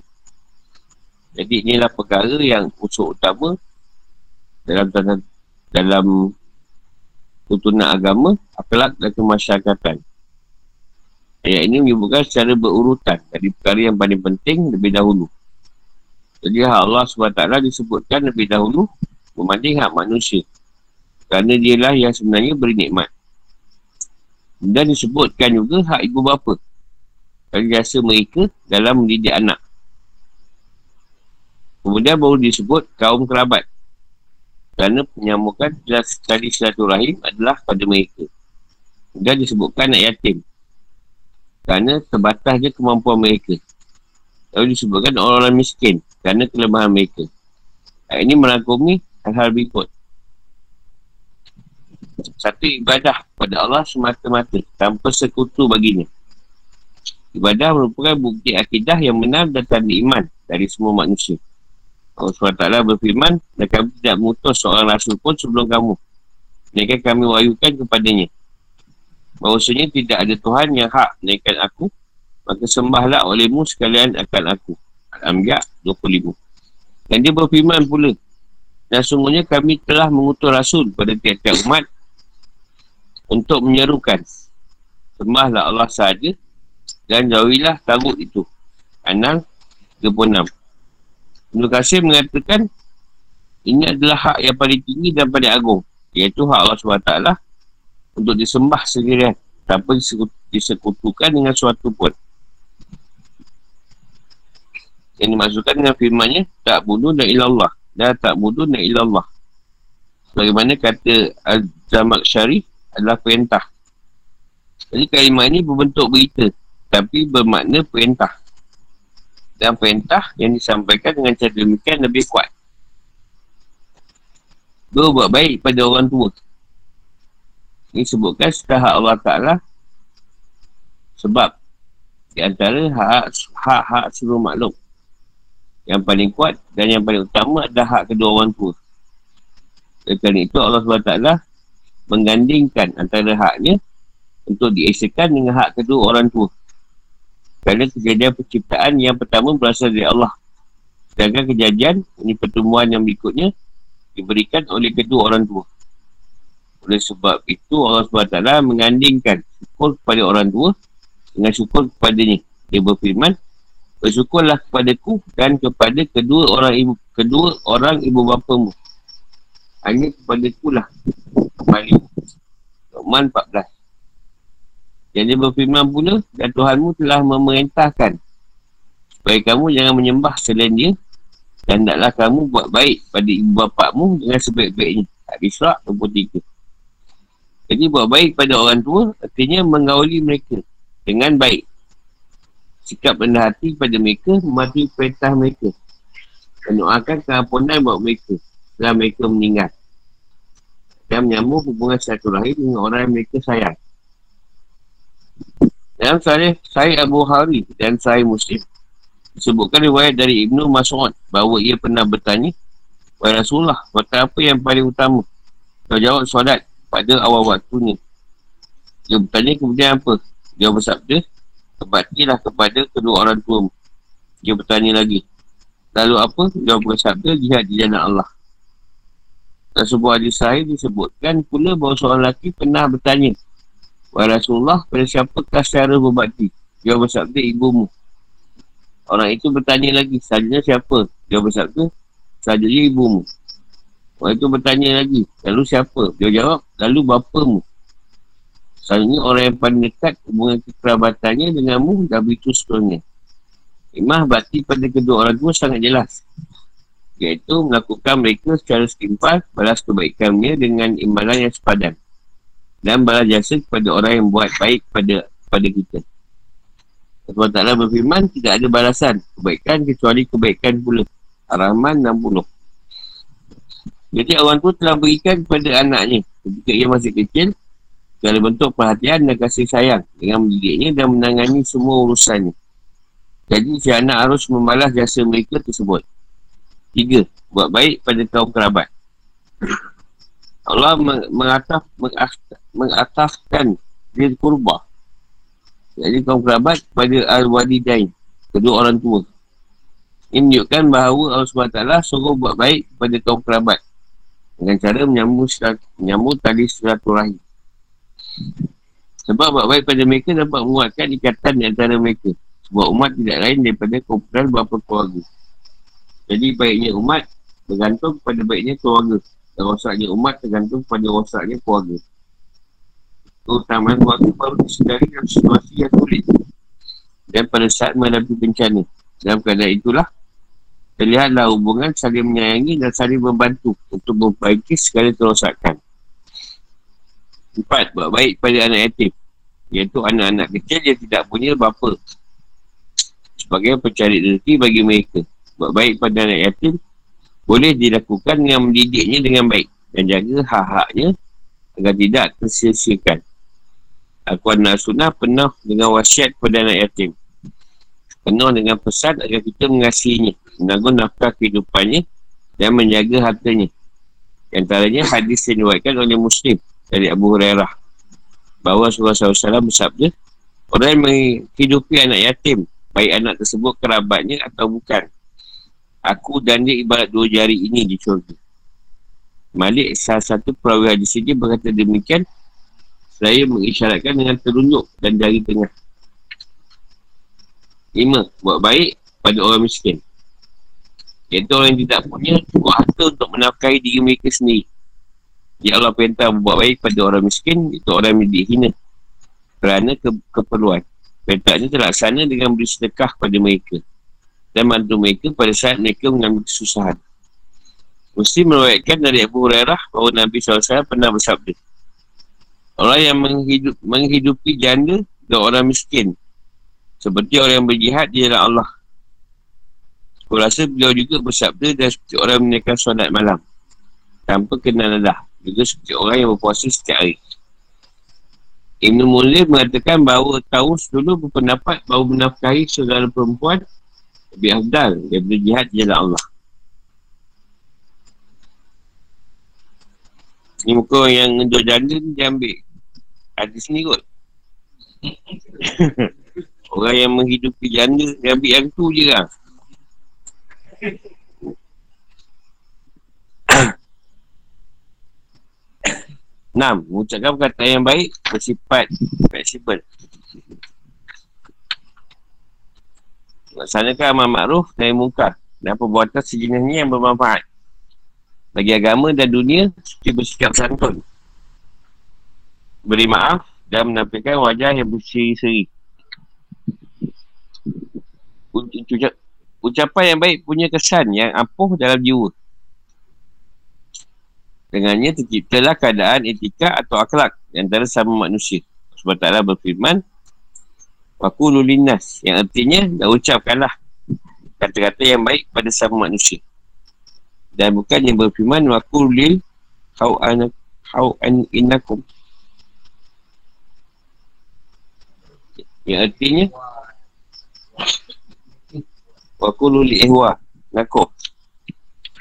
Jadi inilah perkara yang usul utama dalam dalam, dalam tuntunan agama, akhlak dan kemasyarakatan. Ayat ini menyebutkan secara berurutan dari perkara yang paling penting lebih dahulu. Jadi Allah SWT disebutkan lebih dahulu membanding hak manusia. Kerana dialah yang sebenarnya beri nikmat. Dan disebutkan juga hak ibu bapa dan jasa mereka dalam mendidik anak. Kemudian baru disebut kaum kerabat. Kerana penyambukan tadi rahim adalah pada mereka. Dan disebutkan anak yatim. Kerana terbatasnya kemampuan mereka. Lalu disebutkan orang-orang miskin. Kerana kelemahan mereka. Ini merangkumi hal-hal berikut. Satu ibadah pada Allah semata-mata tanpa sekutu baginya. Ibadah merupakan bukti akidah yang benar dan tanda iman dari semua manusia. Allah SWT berfirman, dan kami tidak mengutus seorang rasul pun sebelum kamu. Mereka kami wayukan kepadanya. Bahawasanya tidak ada Tuhan yang hak naikkan aku, maka sembahlah olehmu sekalian akan aku. Al-Ambiya 25. Dan dia berfirman pula, dan sungguhnya kami telah mengutus rasul pada tiap-tiap umat untuk menyerukan. Sembahlah Allah sahaja dan jauhilah tagut itu. Anal 36. Ibn Qasir mengatakan ini adalah hak yang paling tinggi dan paling agung iaitu hak Allah SWT untuk disembah sendirian tanpa disekutukan dengan suatu pun. Yang dimaksudkan dengan firmannya tak bunuh dan ilallah bunuh dan ilallah. Bagaimana kata Al-Jamak Syarif adalah perintah. Jadi kalimah ini berbentuk berita tapi bermakna perintah. Dan perintah yang disampaikan dengan cara demikian lebih kuat. Dua buat baik pada orang tua. Ini sebutkan setelah Allah Ta'ala sebab di antara hak-hak seluruh makhluk yang paling kuat dan yang paling utama adalah hak kedua orang tua. Kerana itu Allah SWT menggandingkan antara haknya untuk diesakan dengan hak kedua orang tua. Kerana kejadian penciptaan yang pertama berasal dari Allah. Sedangkan kejadian, ini pertumbuhan yang berikutnya, diberikan oleh kedua orang tua. Oleh sebab itu Allah SWT mengandingkan syukur kepada orang tua dengan syukur kepadanya. Dia berfirman, bersyukurlah kepadaku dan kepada kedua orang ibu kedua orang ibu bapamu. Hanya kepada kulah kembali Luqman 14 yang dia berfirman pula dan Tuhanmu telah memerintahkan supaya kamu jangan menyembah selain dia dan taklah kamu buat baik pada ibu bapakmu dengan sebaik-baiknya. Al-Isra' 23 jadi buat baik pada orang tua artinya mengawali mereka dengan baik sikap rendah hati pada mereka mematuhi perintah mereka dan doakan keampunan buat mereka setelah mereka meninggal dan menyambung hubungan satu rahim dengan orang yang mereka sayang. Dalam sahih, sahih Abu Hari dan sahih Muslim disebutkan riwayat dari Ibnu Mas'ud bahawa ia pernah bertanya Wahai Rasulullah, kata apa yang paling utama? Kau jawab solat pada awal waktunya. Dia bertanya kemudian apa? Dia bersabda, kebatilah kepada kedua orang tua. Dia bertanya lagi. Lalu apa? Dia bersabda, jihad di jalan Allah. Dan sebuah hadis sahih disebutkan pula bahawa seorang lelaki pernah bertanya Wahai Rasulullah, pada siapakah secara berbakti? Dia bersabda, ibumu. Orang itu bertanya lagi, selanjutnya siapa? Dia bersabda, selanjutnya ibumu. Orang itu bertanya lagi, lalu siapa? Dia jawab, lalu bapamu. Selanjutnya orang yang paling dekat hubungan kekerabatannya denganmu dan begitu seterusnya. Imah bakti pada kedua orang tua sangat jelas iaitu melakukan mereka secara setimpal balas kebaikannya dengan imbalan yang sepadan dan balas jasa kepada orang yang buat baik pada pada kita. Allah Ta'ala berfirman, tidak ada balasan kebaikan kecuali kebaikan pula. Ar-Rahman 60. Jadi orang tu telah berikan kepada anaknya ketika ia masih kecil segala bentuk perhatian dan kasih sayang dengan mendidiknya dan menangani semua urusannya. Jadi si anak harus membalas jasa mereka tersebut. Tiga, buat baik pada kaum kerabat. Allah mengataf, mengatafkan dia kurba. Jadi kaum kerabat pada al-walidain, kedua orang tua. Ini menunjukkan bahawa Allah SWT suruh buat baik pada kaum kerabat dengan cara menyambung, menyambung tali silaturahim. Sebab buat baik pada mereka dapat menguatkan ikatan di antara mereka. Sebab umat tidak lain daripada kumpulan beberapa keluarga. Jadi baiknya umat bergantung pada baiknya keluarga. Dan rosaknya umat tergantung pada rosaknya keluarga. Keutamaan keluarga baru disedari dalam situasi yang sulit. Dan pada saat menghadapi bencana. Dalam keadaan itulah, terlihatlah hubungan saling menyayangi dan saling membantu untuk memperbaiki segala kerosakan. Empat, buat baik pada anak yatim. Iaitu anak-anak kecil yang tidak punya bapa. Sebagai pencari rezeki bagi mereka buat baik pada anak yatim boleh dilakukan dengan mendidiknya dengan baik dan jaga hak-haknya agar tidak tersia-siakan. Aku anak sunnah penuh dengan wasiat kepada anak yatim. Penuh dengan pesan agar kita mengasihinya, menanggung nafkah kehidupannya dan menjaga hartanya. Antaranya hadis yang diwakilkan oleh Muslim dari Abu Hurairah bahawa Rasulullah SAW bersabda orang yang menghidupi anak yatim baik anak tersebut kerabatnya atau bukan Aku dan dia ibarat dua jari ini di syurga. Malik salah satu perawi hadis ini berkata demikian Saya mengisyaratkan dengan terunjuk dan jari tengah. Lima, buat baik pada orang miskin. Iaitu orang yang tidak punya cukup harta untuk menafkahi diri mereka sendiri. Ya Allah perintah buat baik pada orang miskin, itu orang yang dihina. Kerana ke keperluan. Perintahnya terlaksana dengan beri sedekah pada mereka. Dan bantu mereka pada saat mereka mengambil kesusahan. Mesti meruatkan dari Abu Hurairah bahawa Nabi SAW pernah bersabda. Orang yang menghidup, menghidupi janda dan orang miskin. Seperti orang yang berjihad di dalam Allah. Aku rasa beliau juga bersabda dan seperti orang menaikkan solat malam. Tanpa kenal lelah. Juga seperti orang yang berpuasa setiap hari. Ibn Mulir mengatakan bahawa Taus dulu berpendapat bahawa menafkahi saudara perempuan lebih afdal daripada jihad di jalan Allah. Ni muka yang ngejual janda ni dia ambil hadis ni kot. Orang yang menghidupi janda dia ambil yang tu je lah. Enam, mengucapkan perkataan yang baik bersifat fleksibel. Laksanakan amal makruh dan mungkar. Dan perbuatan sejenis ni yang bermanfaat. Bagi agama dan dunia seperti bersikap santun. Beri maaf dan menampilkan wajah yang berseri-seri. Ucapan yang baik punya kesan yang ampuh dalam jiwa Dengannya terciptalah keadaan etika atau akhlak yang antara sama manusia. Sebab taklah berfirman, Waku lulinas, yang artinya, dah ucapkanlah kata-kata yang baik pada sama manusia. Dan bukan yang berfirman, Waku lil hau an hau an inakum. Yang artinya, Waku luli ihwa, nakum.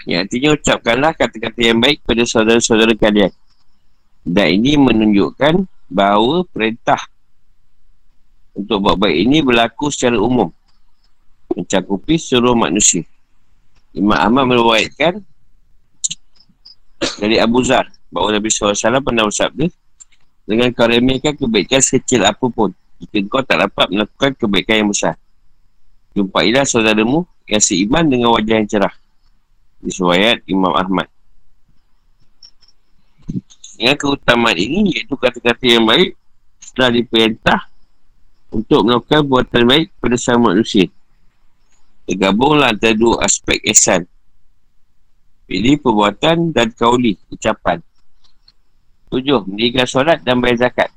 Yang artinya ucapkanlah kata-kata yang baik pada saudara-saudara kalian. Dan ini menunjukkan bahawa perintah untuk buat baik ini berlaku secara umum. Mencakupi seluruh manusia. Imam Ahmad meruatkan dari Abu Zar bahawa Nabi SAW pernah bersabda dengan kau remehkan kebaikan sekecil apapun jika kau tak dapat melakukan kebaikan yang besar. Jumpailah saudaramu yang seiman dengan wajah yang cerah Disuayat Imam Ahmad. Dengan keutamaan ini Iaitu kata-kata yang baik Setelah diperintah Untuk melakukan buatan baik Pada sama manusia. Tergabunglah antara dua aspek esan Pilih perbuatan dan kauli Ucapan. Tujuh, mendirikan solat dan bayar zakat.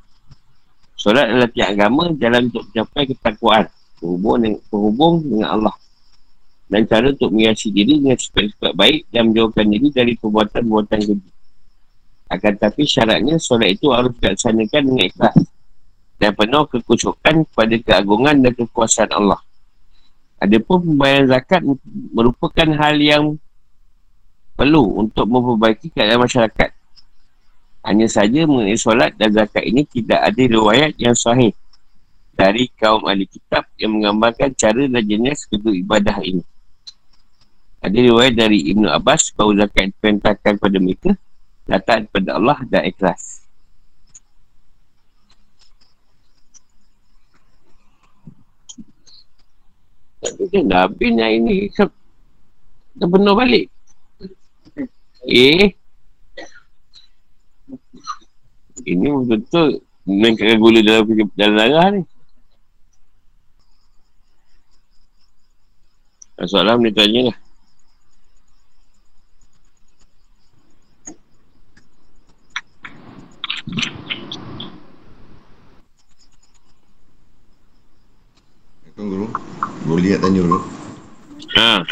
Solat adalah tiap agama Jalan untuk mencapai ketakwaan Berhubung dengan, berhubung dengan Allah dan cara untuk menghiasi diri dengan sifat-sifat baik dan menjauhkan diri dari perbuatan-perbuatan keji. Akan tetapi syaratnya solat itu harus dilaksanakan dengan ikhlas dan penuh kekusukan kepada keagungan dan kekuasaan Allah. Adapun pembayaran zakat merupakan hal yang perlu untuk memperbaiki keadaan masyarakat. Hanya saja mengenai solat dan zakat ini tidak ada riwayat yang sahih dari kaum ahli kitab yang menggambarkan cara dan jenis kedua ibadah ini. Ada riwayat dari Ibnu Abbas bahawa zakat diperintahkan kepada mereka datang kepada Allah dan ikhlas. Tapi kan habis yang ini dah penuh balik. Eh. Ini betul-betul menangkapkan gula dalam, dalam darah ni. Soalan ni tanya lah. Tuan Guru. Boleh lihat tanya dulu. Ha.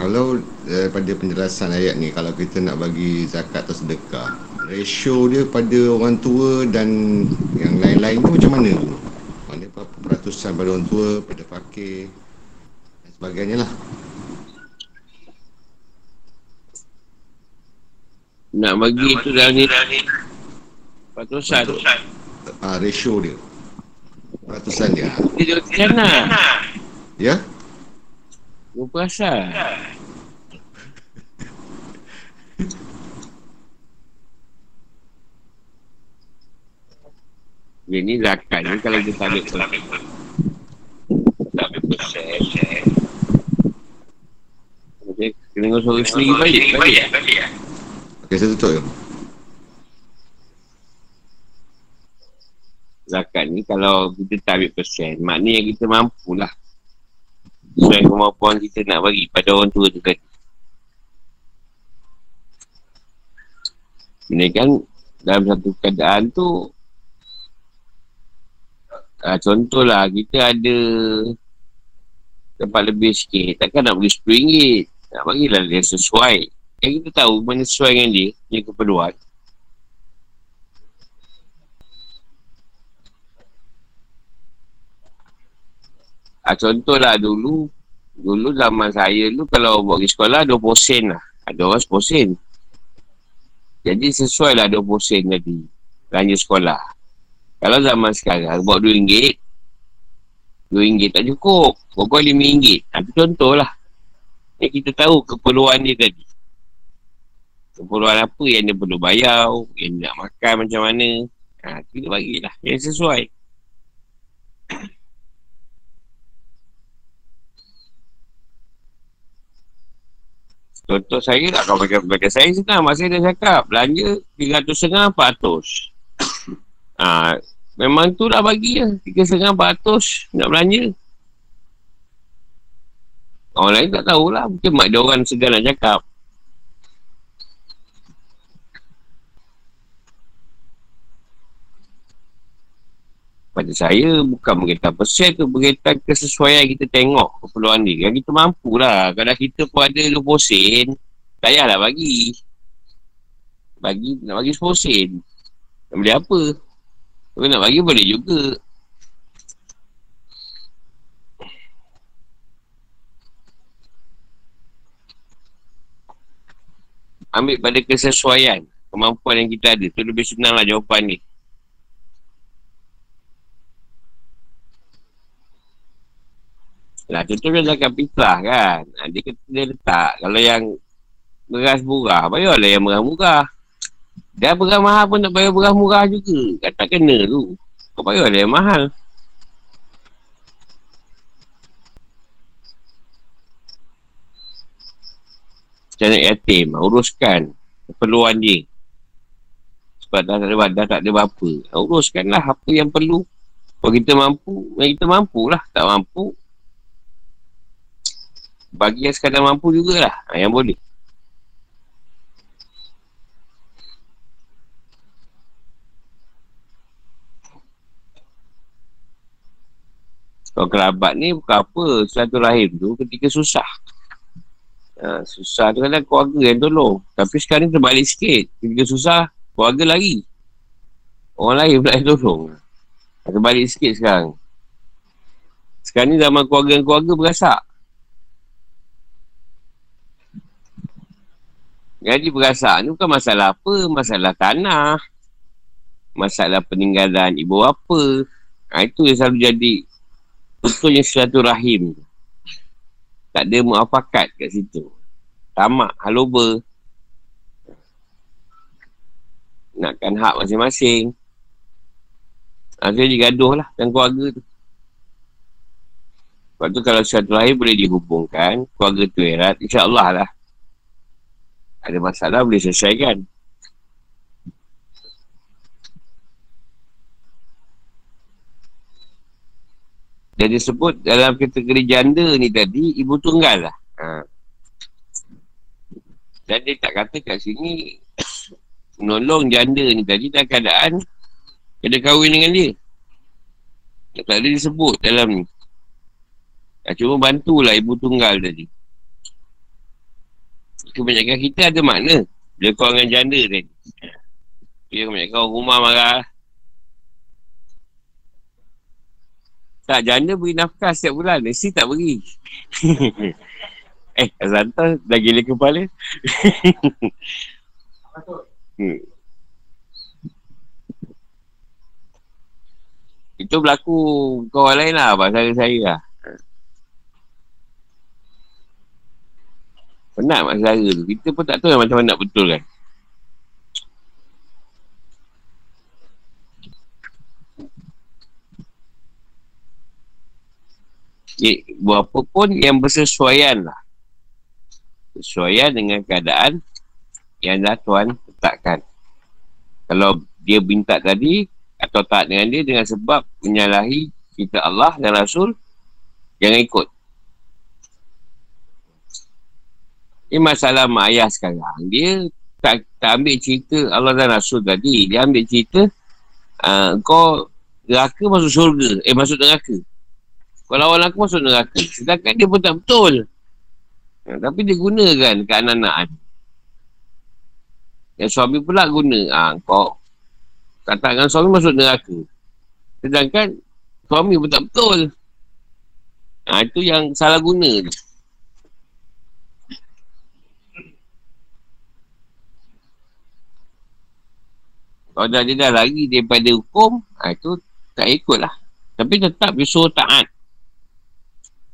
Kalau daripada eh, penjelasan ayat ni Kalau kita nak bagi zakat atau sedekah Ratio dia pada orang tua dan yang lain-lain tu macam mana tu? Mana berapa peratusan pada orang tua, pada fakir dan sebagainya lah. Nak bagi tu dah ni. Peratusan. Ah, ratio dia Peratusan dia Dia dia lah Ya? Dua perasan Dia ni zakat ni kalau dia tak ambil tak ambil persen. Okey, kena suara sendiri baik. Baik. Okey, saya tutup je. Zakat ni kalau kita tak ambil persen, maknanya kita mampulah. Sesuai kemampuan kita nak bagi pada orang tua tu tadi. Ini kan dalam satu keadaan tu uh, contohlah kita ada tempat lebih sikit takkan nak bagi RM10 nak bagilah dia sesuai yang kita tahu mana sesuai dengan dia punya keperluan uh, contohlah dulu dulu zaman saya dulu kalau buat pergi sekolah 20 sen lah ada orang 10 sen jadi sesuai lah 20 sen tadi belanja sekolah. Kalau zaman sekarang buat RM2, RM2 tak cukup. Pokok RM5. Itu contoh lah. Yang kita tahu keperluan dia tadi. Keperluan apa yang dia perlu bayar, yang nak makan macam mana. Ha, kita bagilah. Yang sesuai. Contoh saya lah kalau macam kata saya senang Mak saya dah cakap. Belanja 300 setengah 400 ha, Memang tu dah bagi lah. 3 setengah 400 Nak belanja. Orang lain tak tahulah Mungkin mak dia orang segan nak cakap pada saya bukan berkaitan persen tu berkaitan kesesuaian kita tengok keperluan ni yang kita mampu lah kalau kita pun ada 20 sen tak payahlah bagi. Bagi nak bagi 10 sen. Nak beli apa? Kalau nak bagi boleh juga. Ambil pada kesesuaian kemampuan yang kita ada. Tu lebih senang lah jawapan ni Lah contohnya zakat fitrah kan. Ha, dia kata dia letak. Kalau yang beras murah, bayarlah yang murah-murah. Dia beras mahal pun nak bayar beras murah juga. Tak kena tu. Kau bayarlah yang mahal. Macam nak yatim, uruskan keperluan dia. Sebab dah tak ada, dah tak ada apa. Uruskanlah apa yang perlu. Kalau kita mampu, kita mampu lah. Tak mampu, bagi yang sekadar mampu jugalah. Ha, yang boleh. Kalau kerabat ni bukan apa Satu rahim tu ketika susah. Ha, Susah tu kadang keluarga yang tolong. Tapi sekarang terbalik sikit. Ketika susah keluarga lari. Orang lain pula yang tolong. Terbalik sikit sekarang. Sekarang ni zaman keluarga-keluarga berasak Jadi berasak ni bukan masalah apa, masalah tanah. Masalah peninggalan ibu apa. Ha, itu yang selalu jadi betulnya sesuatu rahim. Tak ada muafakat kat situ. Tamak, haloba. Nakkan hak masing-masing. Ha, jadi gaduh lah dengan keluarga tu. Sebab tu kalau sesuatu rahim boleh dihubungkan, keluarga tu erat, insyaAllah lah ada masalah boleh selesaikan. Dan disebut dalam kategori janda ni tadi ibu tunggal lah. Ha. dan dia tak kata kat sini menolong janda ni tadi dalam keadaan kena kahwin dengan dia. Tak ada disebut dalam ni. Cuma bantulah ibu tunggal tadi kebanyakan kita ada makna. Bila kau dengan janda tadi Dia kebanyakan orang rumah marah. Tak, janda beri nafkah setiap bulan. Mesti tak beri. Eh, Azanta dah gila kepala. Hmm. Itu berlaku kawan lain lah Pasal saya lah Penat mak saudara tu. Kita pun tak tahu macam mana nak betul kan. Eh, berapa pun yang bersesuaian lah. Sesuaian dengan keadaan yang dah Tuhan letakkan. Kalau dia minta tadi atau tak dengan dia dengan sebab menyalahi kita Allah dan Rasul, jangan ikut. Ini masalah mak ayah sekarang. Dia tak, tak ambil cerita Allah dan Rasul tadi. Dia ambil cerita uh, kau neraka masuk syurga. Eh masuk neraka. Kau lawan aku masuk neraka. Sedangkan dia pun tak betul. Uh, tapi dia gunakan ke anak-anak. Yang suami pula guna. Uh, kau katakan suami masuk neraka. Sedangkan suami pun tak betul. Ha, itu yang salah guna tu. Kalau dah dia dah lari daripada hukum, ha, itu tak ikut lah. Tapi tetap dia suruh taat.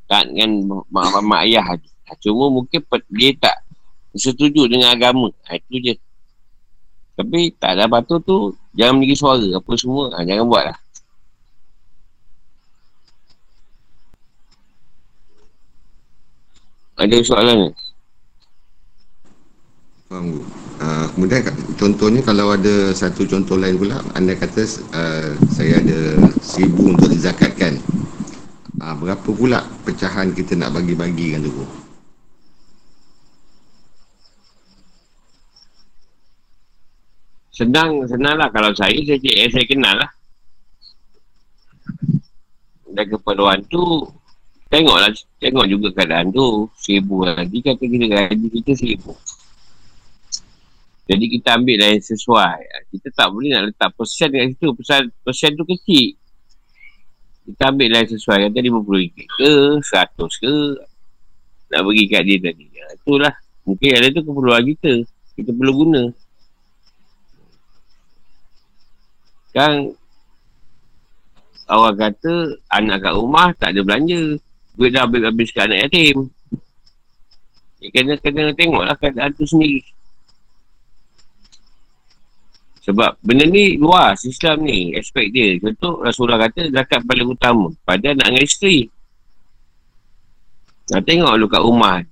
Taat dengan mak, mak ayah lagi. Ha, cuma mungkin dia tak setuju dengan agama. Ha, itu je. Tapi tak ada batu tu, jangan menjadi suara apa semua. Ha, jangan buat lah. Ada soalan ni? Faham uh, Kemudian contohnya kalau ada satu contoh lain pula Anda kata uh, saya ada seribu untuk dizakatkan uh, Berapa pula pecahan kita nak bagi-bagikan tu? Senang, senang lah kalau saya, saya, saya, saya kenal lah Dan keperluan tu Tengoklah, tengok juga keadaan tu. Seribu lagi kata kita gaji kita seribu. Jadi kita ambil lah yang sesuai. Kita tak boleh nak letak persen kat situ. Persen, persen tu kecil. Kita ambil lah yang sesuai. Kata RM50 ke, RM100 ke. Nak bagi kat dia tadi. Ya, itulah. Mungkin ada tu keperluan kita. Kita perlu guna. Kan Orang kata anak kat rumah tak ada belanja duit dah habis-habis kat anak yatim. Ya, kena, kena tengoklah keadaan tu sendiri. Sebab benda ni luas Islam ni, aspek dia. Contoh Rasulullah kata zakat paling utama pada anak dengan isteri. Nak tengok lu kat rumah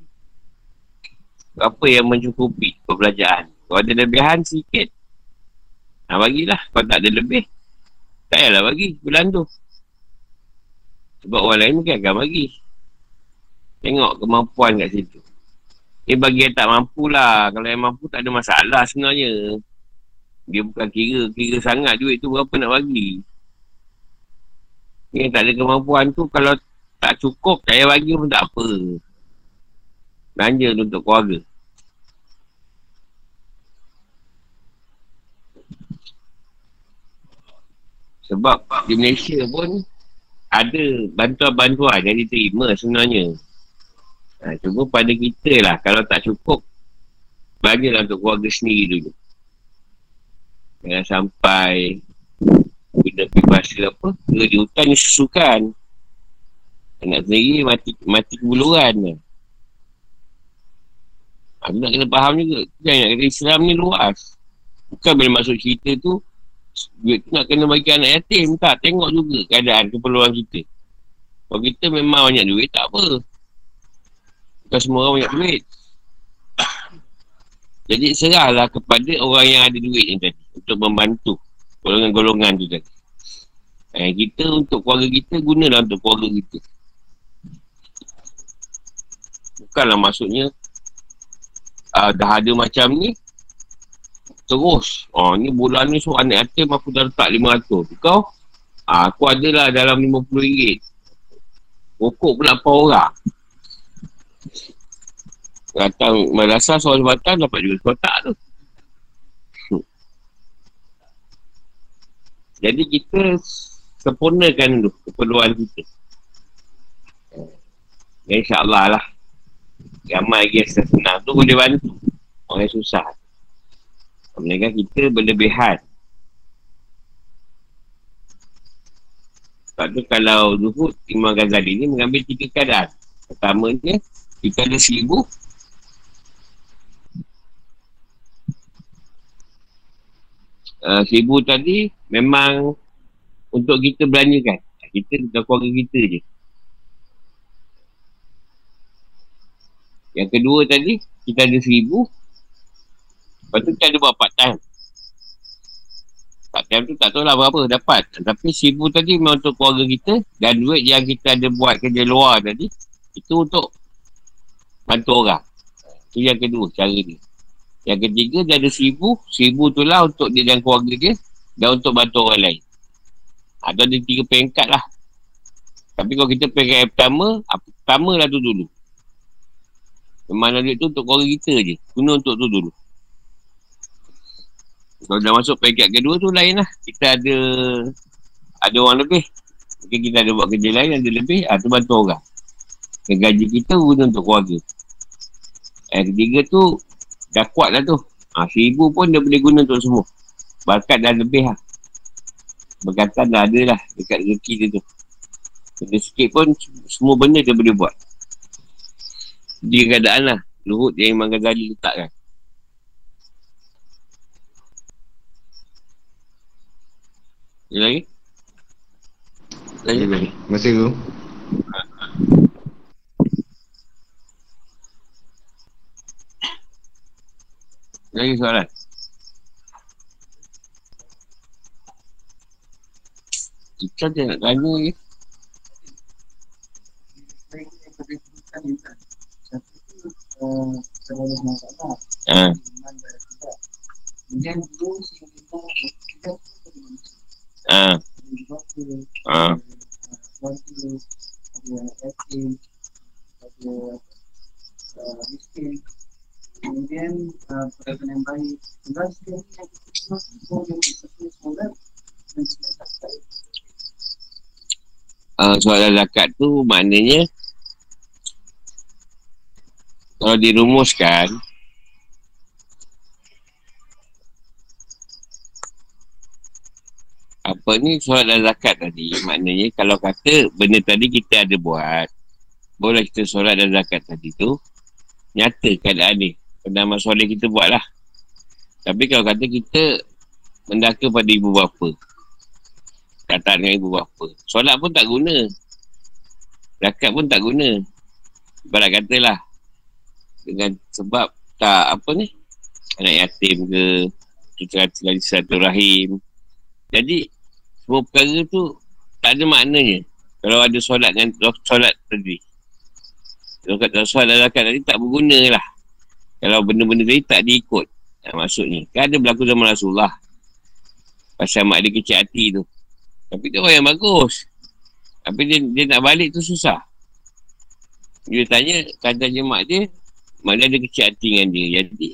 Apa yang mencukupi perbelanjaan. Kalau ada lebihan sikit, nak bagilah. Kalau tak ada lebih, tak payahlah bagi bulan tu. Sebab orang lain mungkin akan bagi. Tengok kemampuan kat situ. Ni bagi yang tak mampu lah. Kalau yang mampu tak ada masalah sebenarnya. Dia bukan kira, kira sangat duit tu berapa nak bagi. Ni tak ada kemampuan tu kalau tak cukup, saya bagi pun tak apa. Belanja untuk keluarga. Sebab di Malaysia pun ada bantuan-bantuan yang diterima sebenarnya. Ha, cuma pada kita lah, kalau tak cukup, lah untuk keluarga sendiri dulu. Jangan sampai guna peribahasa apa, ke di hutan ni susukan. Anak sendiri mati mati kebuluran. Aku nak kena faham juga. Jangan nak kata Islam ni luas. Bukan bila masuk cerita tu, duit tu nak kena bagi anak yatim tak tengok juga keadaan keperluan kita kalau kita memang banyak duit tak apa bukan semua orang banyak duit jadi serahlah kepada orang yang ada duit ni tadi untuk membantu golongan-golongan tu tadi. Eh, kita untuk keluarga kita gunalah untuk keluarga kita. Bukanlah maksudnya uh, dah ada macam ni terus. Oh ni bulan ni so anak yatim aku dah letak RM500 kau? Ah, aku adalah dalam RM50 pokok pula apa orang datang madrasah soal sebatan dapat juga kotak tu jadi kita sempurnakan tu keperluan kita ya, InsyaAllah lah Ramai lagi yang senang tu boleh bantu Orang yang susah Melainkan kita berlebihan. Sebab tu kalau Zuhud Imam Ghazali ni mengambil tiga keadaan. Pertamanya, kita ada seribu. Uh, seribu tadi memang untuk kita belanjakan. Kita dengan keluarga kita je. Yang kedua tadi, kita ada seribu. Lepas tu kita ada buat part time. Part time tu tak tahu lah berapa dapat. Tapi seribu tadi memang untuk keluarga kita. Dan duit yang kita ada buat kerja luar tadi, itu untuk bantu orang. Itu yang kedua, cara dia. Yang ketiga, dia ada seribu. Seribu tu lah untuk dia dan keluarga dia. Dan untuk bantu orang lain. Ada ada tiga peringkat lah. Tapi kalau kita peringkat yang pertama, pertama lah tu dulu. Mana duit tu untuk keluarga kita je. Guna untuk tu dulu. Kalau dah masuk peringkat kedua tu lain lah. Kita ada ada orang lebih. Mungkin kita ada buat kerja lain ada lebih. Ah, tu bantu orang. Gaji kita guna untuk keluarga. Yang ketiga tu dah kuat lah tu. Ha, seribu pun dia boleh guna untuk semua. Bakat dah lebih lah. Berkatan dah ada lah dekat rezeki dia tu. Benda sikit pun semua benda dia boleh buat. Dia keadaan lah. Luhut yang Imam Ghazali letakkan. Ada lagi? Lagi lagi. Masih tu. Lagi soalan? Kita dia nak tanya. Ha. Ha. Kemudian perkara yang baik. Tugas dia Uh, soalan zakat tu maknanya kalau dirumuskan apa ni solat dan zakat tadi? Maknanya kalau kata benda tadi kita ada buat boleh kita solat dan zakat tadi tu nyata keadaan ni pendaman soleh kita buat lah tapi kalau kata kita mendaka pada ibu bapa kata dengan ibu bapa solat pun tak guna. Zakat pun tak guna. Ibarat katalah dengan sebab tak apa ni anak yatim ke cerita-cerita satu rahim. Jadi semua perkara tu tak ada maknanya kalau ada solat dengan solat tadi. Kalau kata solat dan zakat tadi tak berguna lah kalau benda-benda tadi tak diikut nah, maksudnya kan ada berlaku zaman Rasulullah. Pasal mak dia kecil hati tu. Tapi dia orang yang bagus. Tapi dia, dia nak balik tu susah. Dia tanya kata je mak dia mak dia ada kecil hati dengan dia. Jadi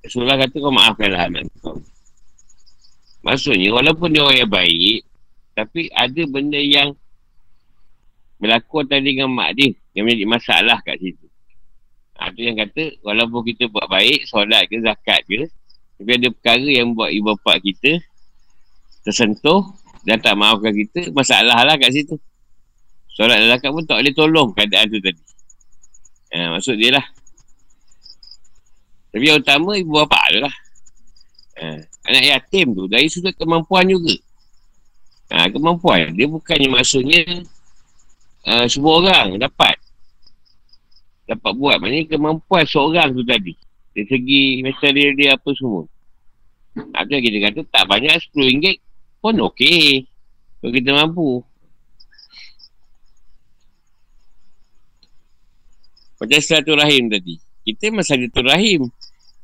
Rasulullah kata kau maafkanlah anak kau. Maksudnya walaupun dia orang yang baik tapi ada benda yang berlaku tadi dengan mak dia yang menjadi masalah kat situ. Ha, tu yang kata, walaupun kita buat baik, solat ke, zakat ke, tapi ada perkara yang buat ibu bapa kita tersentuh dan tak maafkan kita, masalah lah kat situ. Solat dan zakat pun tak boleh tolong keadaan tu tadi. Ha, maksud dia lah. Tapi yang utama, ibu bapa tu lah. Ha, anak yatim tu, dari sudut kemampuan juga. Ha, kemampuan. Dia bukannya maksudnya uh, semua orang dapat dapat buat. Maknanya kemampuan seorang tu tadi. Dari segi macam dia, apa semua. Ada kita kata tak banyak RM10 pun okey. Kalau kita mampu. Macam rahim tadi. Kita masa rahim.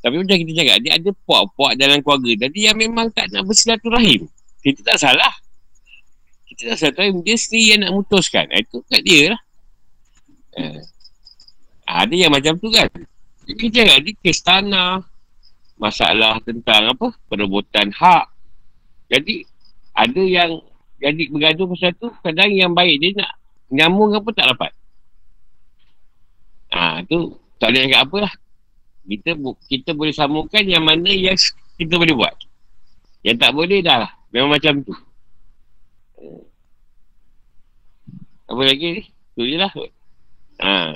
Tapi macam kita cakap dia ada puak-puak dalam keluarga tadi yang memang tak nak rahim. Kita tak salah. Kita tak rahim dia sendiri yang nak mutuskan. Itu kat dia lah eh. Ada yang macam tu kan. Jadi kita ni kes tanah. Masalah tentang apa? Perebutan hak. Jadi ada yang jadi bergaduh pasal tu. Kadang yang baik dia nak nyambung apa tak dapat. Ha, tu tak boleh cakap apa lah. Kita, kita boleh sambungkan yang mana yang kita boleh buat. Yang tak boleh dah lah. Memang macam tu. Apa lagi ni? Tu je lah. Ha.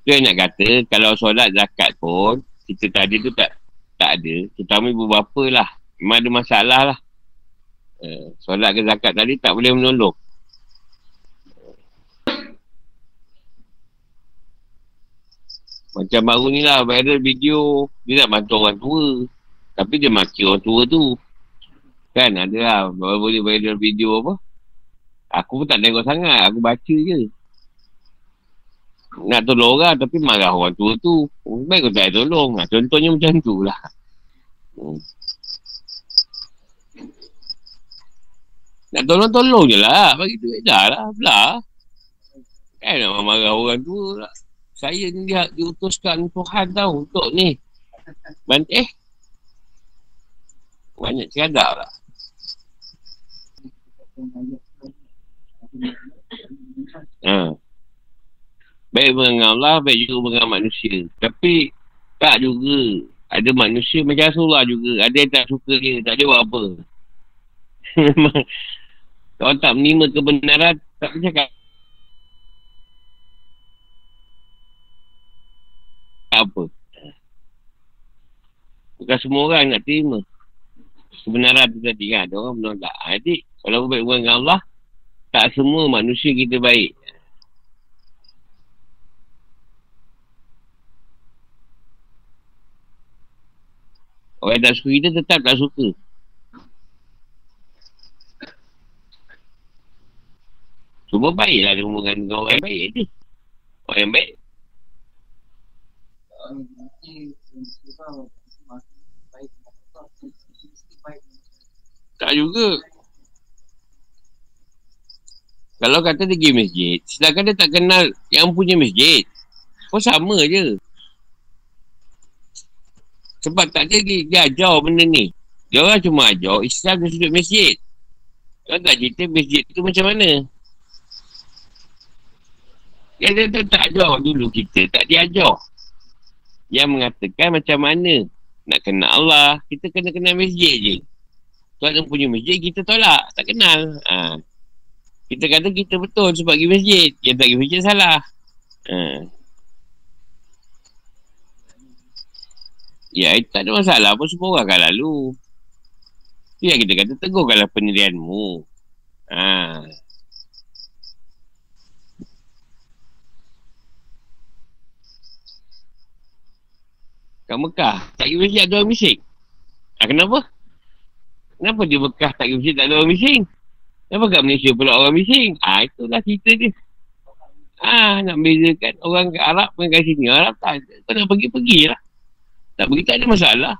Tu yang nak kata, kalau solat zakat pun, kita tadi tu tak tak ada. Terutama ibu bapa lah. Memang ada masalah lah. Uh, solat ke zakat tadi tak boleh menolong. Macam baru ni lah viral video dia nak bantu orang tua. Tapi dia maki orang tua tu. Kan ada lah baru boleh viral video apa. Aku pun tak tengok sangat. Aku baca je. Nak tolong orang tapi marah orang tua tu. Baik kau tak tolong. Nah, contohnya macam tu lah. Hmm. Nak tolong-tolong je lah. Bagi duit dah lah. Belah. Kan nak marah orang tua lah. Saya ni dia diutuskan Tuhan tau untuk ni. Bantu eh. Banyak sekadar lah. Ha. Baik mengenal Allah, baik juga mengenal manusia. Tapi, tak juga. Ada manusia macam Rasulullah juga. Ada yang tak suka dia, tak ada buat apa. Kalau tak menerima kebenaran, tak cakap. apa. Bukan semua orang nak terima. Kebenaran tu tadi kan. Ada orang menolak. Jadi, kalau baik dengan Allah, tak semua manusia kita baik. Orang yang tak suka kita tetap tak suka. Cuma baiklah dia hubungan dengan orang yang baik je. Orang yang baik. Tak juga. Kalau kata dia pergi masjid, sedangkan dia tak kenal yang punya masjid. Kau sama je. Sebab tak ada dia, dia ajar benda ni. Dia orang cuma ajar Islam dan sudut masjid. Kau tak cerita masjid tu macam mana? Dia, dia, dia tak ajar dulu kita. Tak diajar. Yang mengatakan macam mana nak kenal Allah. Kita kena kenal masjid je. Tuan yang punya masjid kita tolak. Tak kenal. Ha. Kita kata kita betul sebab pergi masjid. Yang tak pergi masjid salah. Ha. Ya, tak ada masalah pun semua orang akan lalu. Itu yang kita kata tegurkanlah pendirianmu. Ha. Kat Mekah, tak pergi masjid ada orang bising. Ha, kenapa? Kenapa di Mekah tak pergi masjid tak ada orang bising? Kenapa kat Malaysia pula orang bising? Ha, itulah cerita dia. Ah ha, nak bezakan orang Arab dengan kat sini. Arab tak. Kau nak pergi-pergilah. Tak pergi tak ada masalah.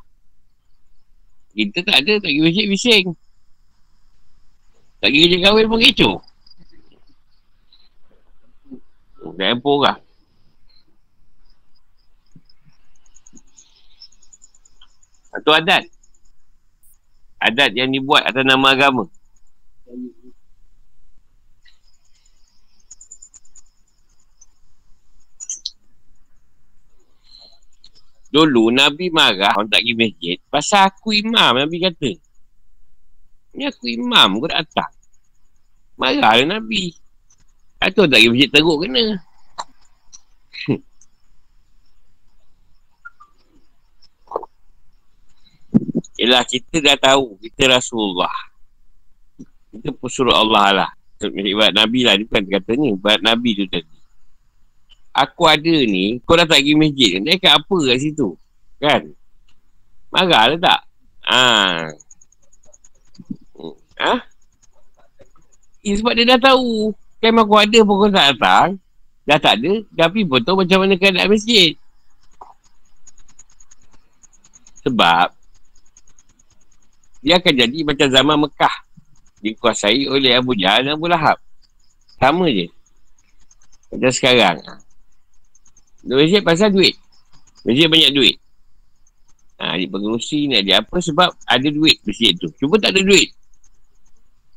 Kita tak ada, tak pergi masjid bising. Tak pergi kerja kahwin pun kecoh. Dah empur lah. Atau adat. Adat yang dibuat atas nama agama. Dulu Nabi marah orang tak pergi masjid pasal aku imam Nabi kata. Ni aku imam tak datang. Marahlah Nabi. Atau tak pergi masjid teruk kena. Yelah kita dah tahu kita Rasulullah. Kita pesuruh Allah lah. Nabi lah. Dia bukan kata ni. Ibarat Nabi tu tadi aku ada ni, kau dah tak pergi masjid, dia kat apa kat situ? Kan? Marah lah tak? Ha. Ha? Eh, sebab dia dah tahu. Kan aku ada pun kau tak datang. Dah tak ada. Tapi pun tahu macam mana keadaan masjid. Sebab dia akan jadi macam zaman Mekah. Dikuasai oleh Abu Jahal dan Abu Lahab. Sama je. Macam sekarang. Masjid pasal duit. Masjid banyak duit. Ha, dia pengurusi ni dia apa sebab ada duit masjid tu. Cuma tak ada duit.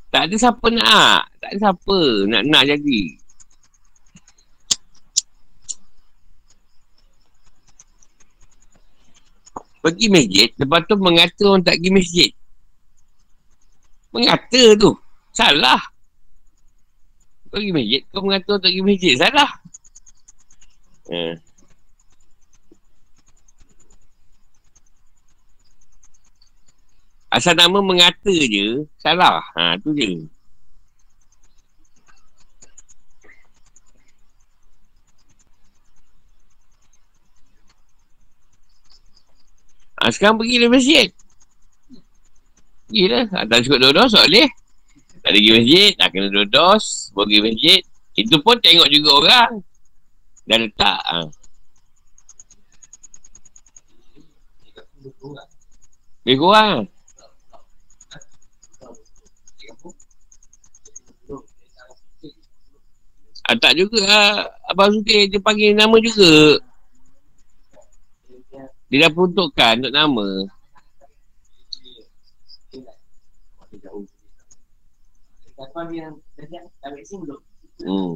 Tak ada siapa nak. Tak ada siapa nak nak jadi. Pergi masjid, lepas tu mengata orang tak pergi masjid. Mengata tu. Salah. Pergi masjid, kau mengata orang tak pergi masjid. Salah. Hmm. Asal nama mengata je, salah. Ha, tu je. Ha, sekarang pergi ke masjid. Pergilah. Ha, tak cukup dua dos, tak boleh. Tak ada pergi masjid, tak kena dua dos, pergi masjid. Itu pun tengok juga orang. Dah letak. Ha. Lebih kurang. Ah, tak juga ah, Abang Sudir dia panggil nama juga. Dia dah peruntukkan untuk nama. Hmm.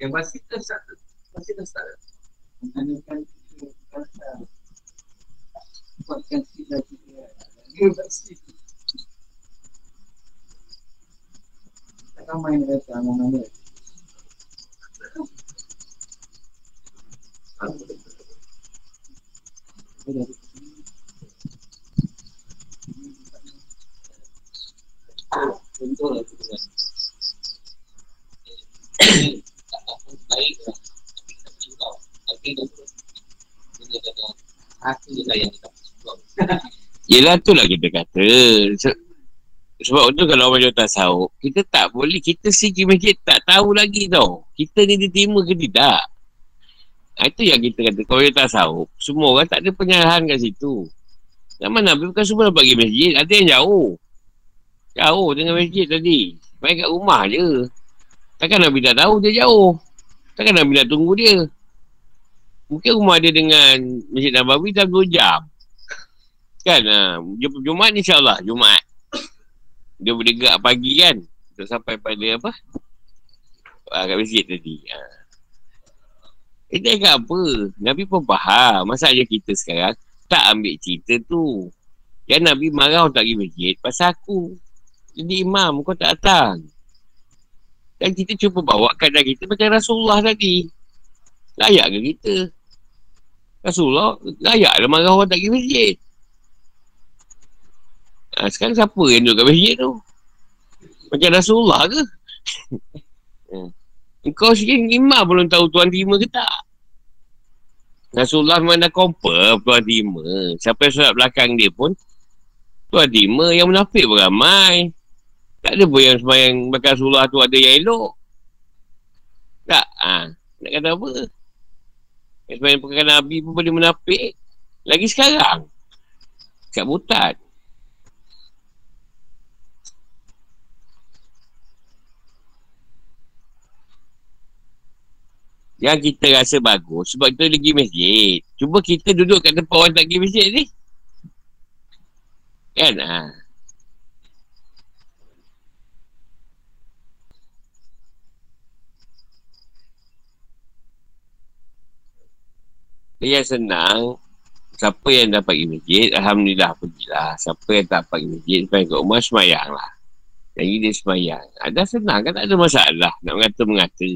Yang pasti tersat Pasti tersat Menanyakan Buatkan juga Dia pasti Takkan main Mana Yelah tu lah kita kata. Se- sebab tu kalau orang jual tasawuf, kita tak boleh, kita segi masjid tak tahu lagi tau. Kita ni diterima ke tidak. Ha, itu yang kita kata, kalau jual tasawuf, semua orang tak ada penyerahan kat situ. Zaman Nabi bukan semua dapat pergi masjid, ada yang jauh. Jauh dengan masjid tadi. Main kat rumah je. Takkan Nabi tak tahu dia jauh. Takkan Nabi nak tunggu dia. Mungkin rumah dia dengan Masjid Nabawi dah 2 jam. Kan? Ha, Jum- Jumaat ni insyaAllah. Jumaat. Dia boleh gerak pagi kan? Untuk sampai pada apa? Ha, kat masjid tadi. Ha. Kita ingat apa? Nabi pun faham. Masalah kita sekarang tak ambil cerita tu. Yang Nabi marah tak pergi masjid pasal aku. Jadi imam kau tak datang. Dan kita cuba bawa keadaan kita macam Rasulullah tadi. Layak ke kita? Rasulullah layak lah marah orang tak pergi masjid. Ha, sekarang siapa yang duduk kat masjid tu? Macam Rasulullah ke? ha. Engkau sikit imam belum tahu tuan terima ke tak? Rasulullah memang dah confirm tuan terima. Siapa yang solat belakang dia pun tuan terima yang munafik pun ramai. Tak ada pun yang sembahyang belakang Rasulullah tu ada yang elok. Tak? Ha. Nak kata apa? Yang sembahyang belakang Nabi pun boleh munafik. Lagi sekarang. Kat butat. Yang kita rasa bagus sebab kita pergi masjid. Cuba kita duduk kat tempat orang tak pergi masjid ni. Kan? Ha. Yang senang. Siapa yang dapat pergi masjid Alhamdulillah pergilah. Siapa yang tak dapat pergi masjid Sampai ke rumah semayang lah Jadi dia semayang. Ada senang kan tak ada masalah. Nak mengata-mengata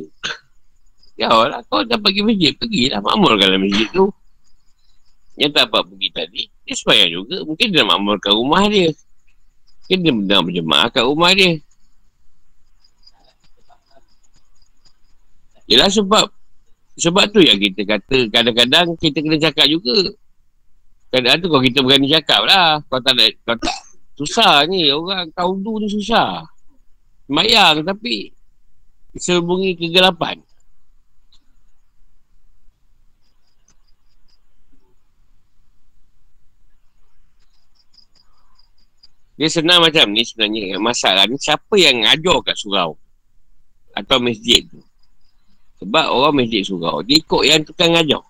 Ya Allah kau dapat pergi masjid Pergilah. Makmurkanlah masjid tu. Yang tak dapat pergi tadi Dia semayang juga. Mungkin dia nak makmurkan rumah dia. Mungkin dia nak berjemaah kat rumah dia. Yelah sebab sebab tu yang kita kata kadang-kadang kita kena cakap juga. Kadang-kadang tu kalau kita berani cakap lah. Kau tak nak, kau tak, susah ni. Orang kaudu ni susah. Semayang tapi sebungi kegelapan. Dia senang macam ni sebenarnya. Masalah ni siapa yang ajar kat surau? Atau masjid tu? Sebab orang masjid surau, dia ikut yang tukang ajar.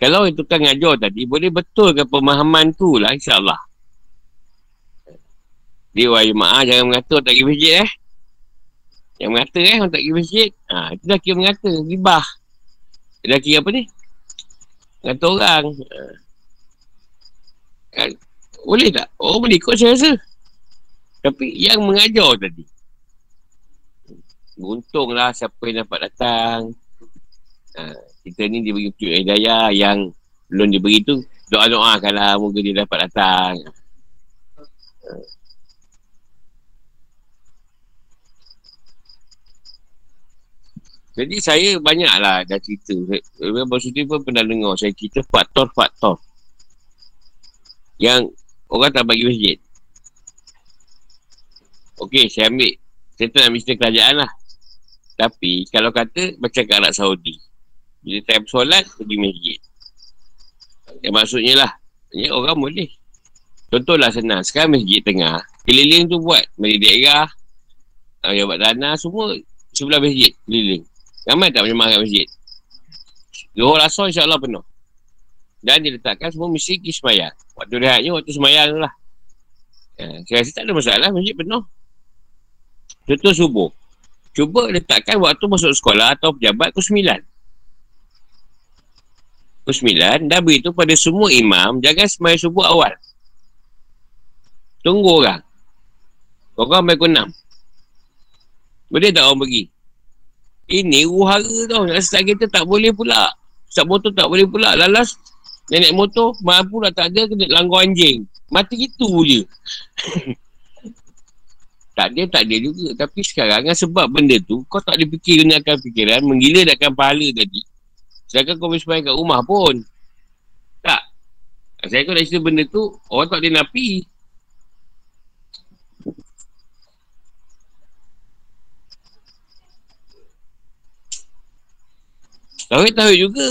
Kalau yang tukang ajar tadi, boleh betulkan pemahaman tu lah insyaAllah. Dia wahai maaf jangan mengata tak pergi masjid eh. Yang mengata eh orang tak pergi masjid. Ha, itu dah kira mengata, ribah. Dia dah kira apa ni? Mengata orang. Ha. Kan? Boleh tak? Oh boleh ikut saya rasa. Tapi yang mengajar tadi. Beruntunglah siapa yang dapat datang. Ha, kita ni dia bagi petunjuk hidayah yang belum diberi tu doa-doakanlah moga dia dapat datang. Ha. Jadi saya banyaklah dah cerita. Abang Sudi pun pernah dengar saya cerita faktor-faktor. Yang orang tak bagi masjid. Okey, saya ambil. Saya tak nak mesti kerajaan lah. Tapi, kalau kata macam ke Arab Saudi. Bila time solat, pergi masjid. Yang maksudnya lah. Ya, orang boleh. Contohlah senang. Sekarang masjid tengah. Keliling tu buat. Mari daerah. Uh, yang buat dana semua sebelah masjid. Keliling. Ramai tak menyemah kat masjid? Zuhur asal insyaAllah penuh. Dan diletakkan semua mesti pergi semayang. Waktu rehatnya waktu semayang lah. Ya, saya rasa tak ada masalah masjid penuh. Contoh subuh. Cuba letakkan waktu masuk sekolah atau pejabat pukul 9. Pukul 9 dan beritahu pada semua imam jangan semayang subuh awal. Tunggu orang. Orang sampai pukul 6. Boleh tak orang pergi? Ini uhara tau. Nak start kereta tak boleh pula. Start motor tak boleh pula. Lalas nenek motor mampu lah tak ada kena langgar anjing. Mati gitu je. Tak ada, tak ada juga. Tapi sekarang kan sebab benda tu, kau tak ada fikir gunakan fikiran, menggila dakkan pahala tadi. Sedangkan kau boleh kat rumah pun. Tak. Saya kau dah cerita benda tu, orang tak ada napi. Tahu-tahu juga.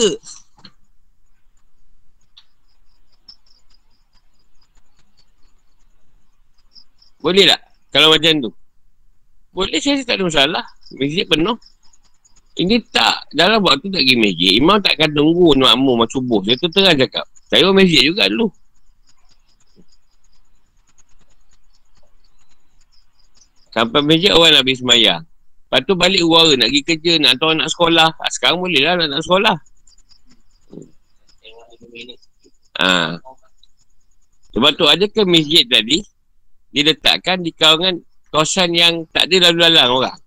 Boleh tak? Kalau macam tu. Boleh saya tak ada masalah. Masjid penuh. Ini tak, dalam waktu tak pergi masjid, imam tak akan tunggu makmum masa subuh. Saya tu terang cakap. Saya pun masjid juga dulu. Sampai masjid orang nak pergi semayang. Lepas tu balik uara nak pergi kerja, nak tahu anak sekolah. Ha, sekarang boleh lah nak, nak sekolah. Ha. Sebab tu ke masjid tadi, diletakkan di kawasan kawasan yang tak ada lalu lalang orang.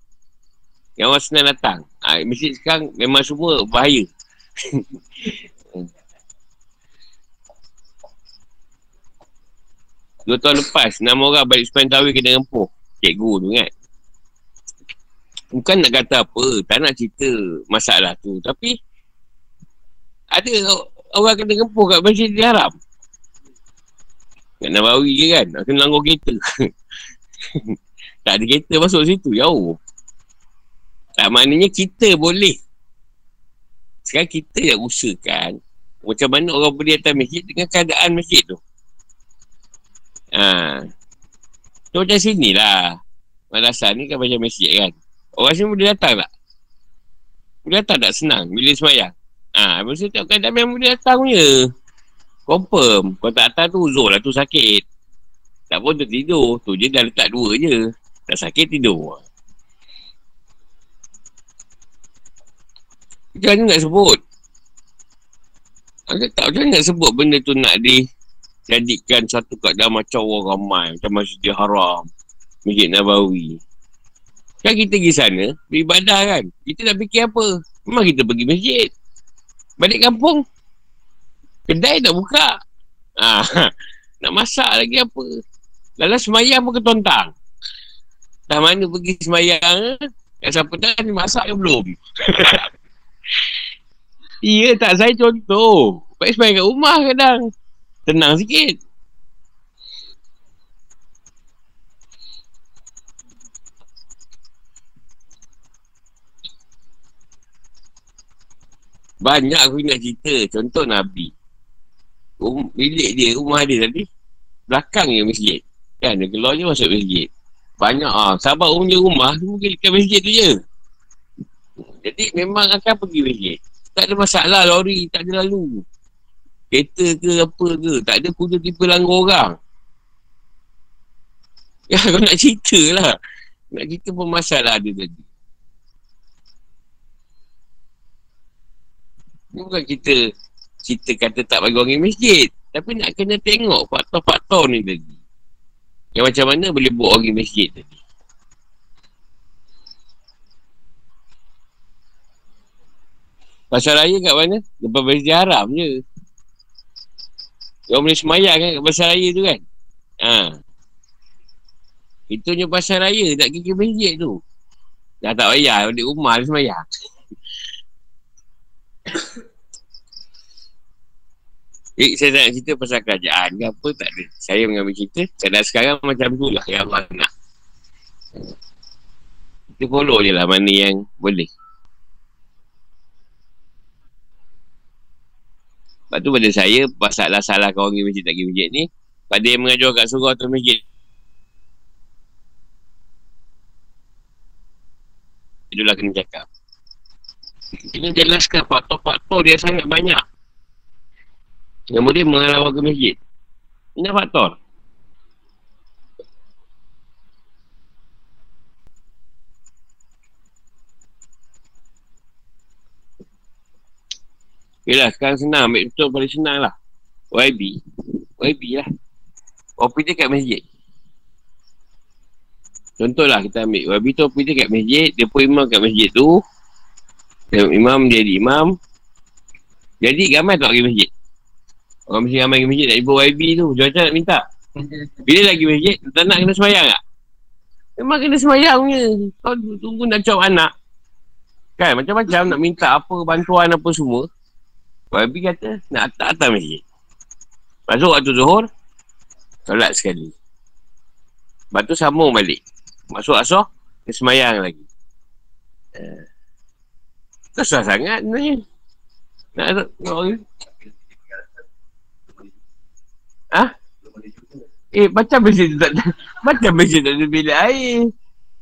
Yang orang senang datang. Ha, masjid sekarang memang semua bahaya. Dua tahun lepas, enam orang balik sepanjang tawi kena rempuh. Cikgu tu kan. Bukan nak kata apa, tak nak cerita masalah tu. Tapi, ada orang kena rempuh kat masjid haram. Kat Nabawi je kan. Nak kena langgar kereta. Tak ada kereta masuk situ Jauh. Tak maknanya kita boleh. Sekarang kita yang usahakan. Macam mana orang boleh datang masjid Dengan keadaan masjid tu. Ha. So macam sini lah. Madrasah ni kan macam masjid kan. Orang sini boleh datang tak? Boleh datang tak? Senang. Bila semayang. Ha, maksudnya tengok keadaan memang boleh datang punya. Confirm. Kau tak datang tu uzur lah tu sakit. Tak pun tu tidur. Tu je dah letak dua je. Tak sakit tidur. Macam mana nak sebut? Aku tak macam nak sebut benda tu nak di jadikan satu keadaan macam orang ramai. Macam masjid haram. Masjid Nabawi. Kan kita pergi sana, beribadah kan. Kita nak fikir apa? Memang kita pergi masjid. Balik kampung, Kedai tak buka. Ha, nak masak lagi apa. Lalu semayang pun ketontang. Dah mana pergi semayang. Yang siapa dah masak ke belum. Iya tak saya contoh. Baik semayang kat rumah kadang. Tenang sikit. Banyak aku nak cerita. Contoh Nabi um, bilik dia, rumah dia tadi belakang je masjid. Kan dia keluar je masuk masjid. Banyak ah sahabat punya rumah mungkin dekat masjid tu je. Jadi memang akan pergi masjid. Tak ada masalah lori tak ada lalu. Kereta ke apa ke tak ada kuda tipe langgar orang. Ya kau nak cerita lah. Nak cerita pun masalah dia tadi. Ni bukan kita cerita kata tak bagi orang masjid. Tapi nak kena tengok faktor-faktor ni tadi. Yang macam mana boleh buat orang masjid tadi. Pasal raya kat mana? Depan masjid haram je. Orang boleh semayang kan kat pasal raya tu kan? Ha. Itu je pasal raya tak pergi masjid tu. Dah tak payah, balik rumah dia semayang. Eh, saya nak cerita pasal kerajaan ke apa, tak ada. Saya mengambil cerita, kadang sekarang macam tu lah yang Allah nak. Kita follow je lah mana yang boleh. Lepas tu pada saya, masalah salah kau pergi masjid tak pergi masjid ni, pada yang mengajar kat surau atau masjid. Itulah kena cakap. Kena jelaskan faktor-faktor dia sangat banyak. Yang boleh mengarah ke masjid. Ini faktor. Yelah, sekarang senang. Ambil betul paling senang lah. YB. YB lah. Kopi dia kat masjid. Contohlah kita ambil. YB tu kopi dia kat masjid. Dia pun imam kat masjid tu. Imam dia jadi imam. Jadi ramai tak pergi masjid. Orang mesti ramai pergi masjid nak ibu YB tu. Macam nak minta. Bila lagi masjid, tak nak kena semayang tak? Memang kena semayang punya. Kau tunggu nak cop anak. Kan macam-macam nak minta apa bantuan apa semua. YB kata nak atas-atas masjid. Masuk waktu zuhur, solat sekali. Lepas tu sambung balik. Masuk asal, dia semayang lagi. Uh, Kesah sangat sebenarnya. Nak nak Ha? Eh, macam masjid tu tak ada. Macam masjid tak ada bilik air.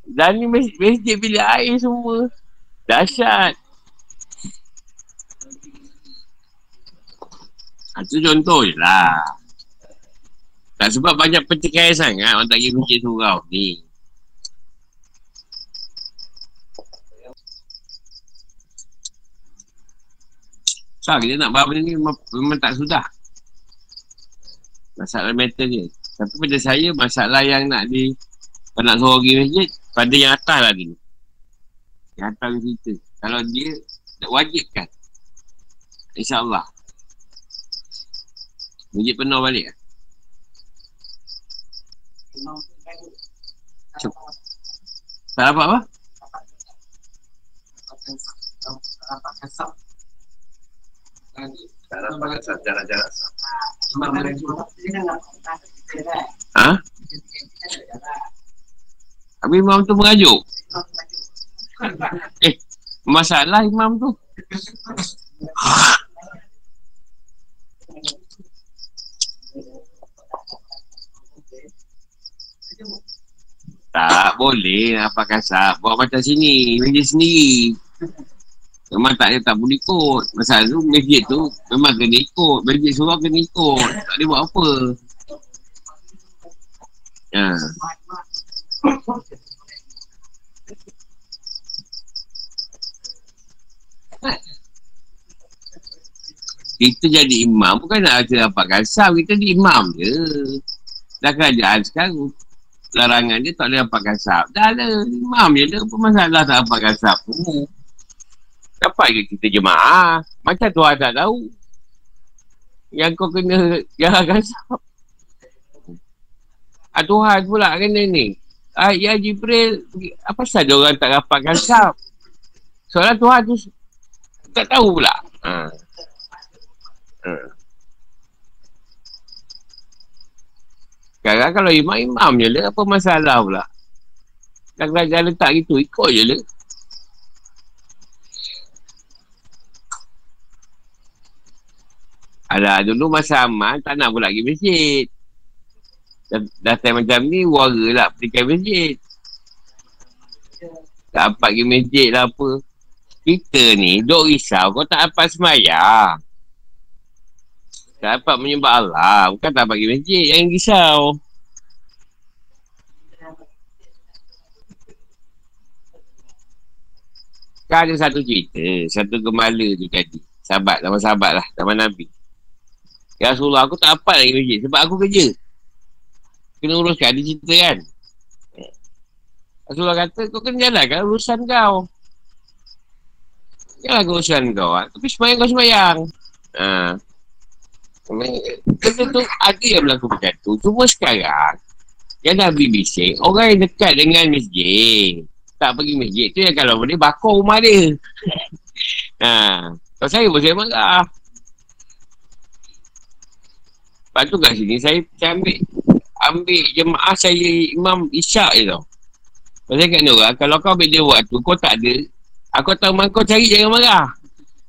Dan ni masjid, masjid bilik air semua. Dahsyat. Itu contoh je lah. Tak sebab banyak pertikaian sangat orang tak pergi masjid surau ni. Tak, kita nak bawa benda ni memang, memang tak sudah. Masalah metal je. Tapi pada saya, masalah yang nak di nak suruh pergi masjid, pada yang atas lah ni. Yang atas kita. Kalau dia tak wajib kan. InsyaAllah. Masjid penuh balik lah. Tak dapat apa? Tak dapat kasar jarak-jarak Ha? Habis imam tu mengajuk? Eh, masalah imam tu. Tak boleh apa kasar. Buat macam sini. Meja sendiri. Memang tak tak boleh ikut. Masalah tu masjid tu memang kena ikut. Masjid surau kena ikut. Tak boleh buat apa. Ya. Kita jadi imam bukan nak kita dapat kasar. Kita jadi imam je. Dah kerajaan sekarang. Larangan dia tak boleh dapat kasar. Dah lah. Imam je lah. Apa masalah tak dapat kasar pun. Dapat ke kita jemaah? Macam Tuhan tak tahu. Yang kau kena jalan kasar. Ah, Tuhan pula kena ni. Ah, ya Jibril, apa saja orang tak dapat kasar? Soalan Tuhan tu tak tahu pula. Ha. Ha. Sekarang kalau imam-imam je lah, apa masalah pula? Dah kerajaan letak gitu, ikut je lah. Ada dulu masa aman tak nak pula pergi masjid. Dah, dah macam ni wara lah pergi masjid. Tak dapat pergi masjid lah apa. Kita ni duk risau kau tak dapat semayang. Tak dapat menyembah Allah. Bukan tak dapat pergi masjid. Jangan risau. Kan ada satu cerita. Satu gemala tu tadi. Sahabat. Nama sahabat lah. Nama Nabi. Ya Rasulullah aku tak dapat lagi masjid sebab aku kerja. Kena uruskan, dia cerita kan. Rasulullah kata kau kena jalankan urusan kau. Jangan urusan kau. Ha. Tapi semayang kau semayang. Ha. Kata tu ada yang berlaku macam tu. Cuma sekarang yang Nabi bising, orang yang dekat dengan masjid. Tak pergi masjid tu yang kalau boleh bakar rumah dia. ha. Kalau saya pun saya marah. Lepas tu kat sini saya, saya ambil ambil jemaah saya imam isyak je tau. Pasal kat ni orang, kalau kau ambil dia waktu, kau tak ada, aku tahu mana kau cari jangan marah.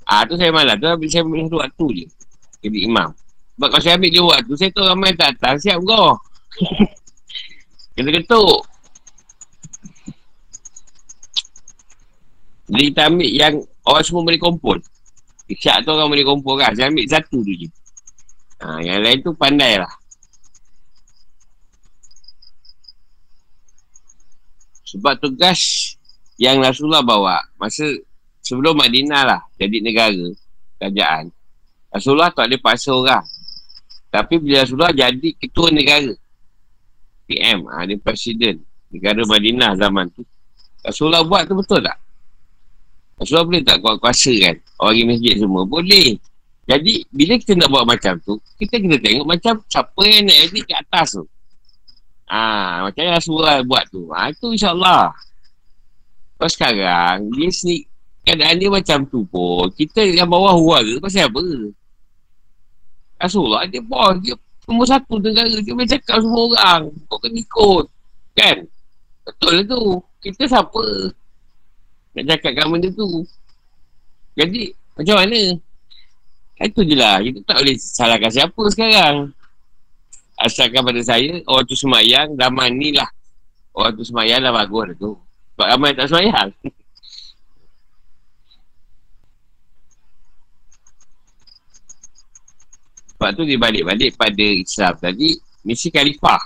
Ah tu saya malah, tu ambil saya ambil satu waktu je. Jadi imam. Sebab kalau saya ambil dia waktu, saya tahu ramai tak datang, siap kau. Kena ketuk. Jadi kita ambil yang orang semua boleh kumpul. Isyak tu orang boleh kumpul kan. Saya ambil satu tu je. Ha, yang lain tu pandai lah. Sebab tugas yang Rasulullah bawa masa sebelum Madinah lah jadi negara kerajaan. Rasulullah tak ada paksa orang. Tapi bila Rasulullah jadi ketua negara. PM, ha, dia presiden negara Madinah zaman tu. Rasulullah buat tu betul tak? Rasulullah boleh tak kuat kuasa kan? Orang masjid semua. Boleh. Jadi, bila kita nak buat macam tu, kita kena tengok macam siapa yang nak edit kat atas tu. Ah, macam yang Rasulullah buat tu. Ah, itu insyaAllah. Kalau sekarang, dia sendiri, keadaan dia macam tu pun, kita yang bawah warga, pasal apa? Rasulullah, dia bawah, dia nombor satu negara, dia boleh cakap semua orang. Kau kena ikut. Kan? Betul lah tu. Kita siapa? Nak cakapkan benda tu. Jadi, macam mana? Itu je lah. Kita tak boleh salahkan siapa sekarang. Asalkan pada saya, orang tu semayang, zaman ni lah. Orang tu semayang dah bagus lah tu. Sebab ramai tak semayang. Sebab tu dia balik-balik pada Islam tadi, misi khalifah.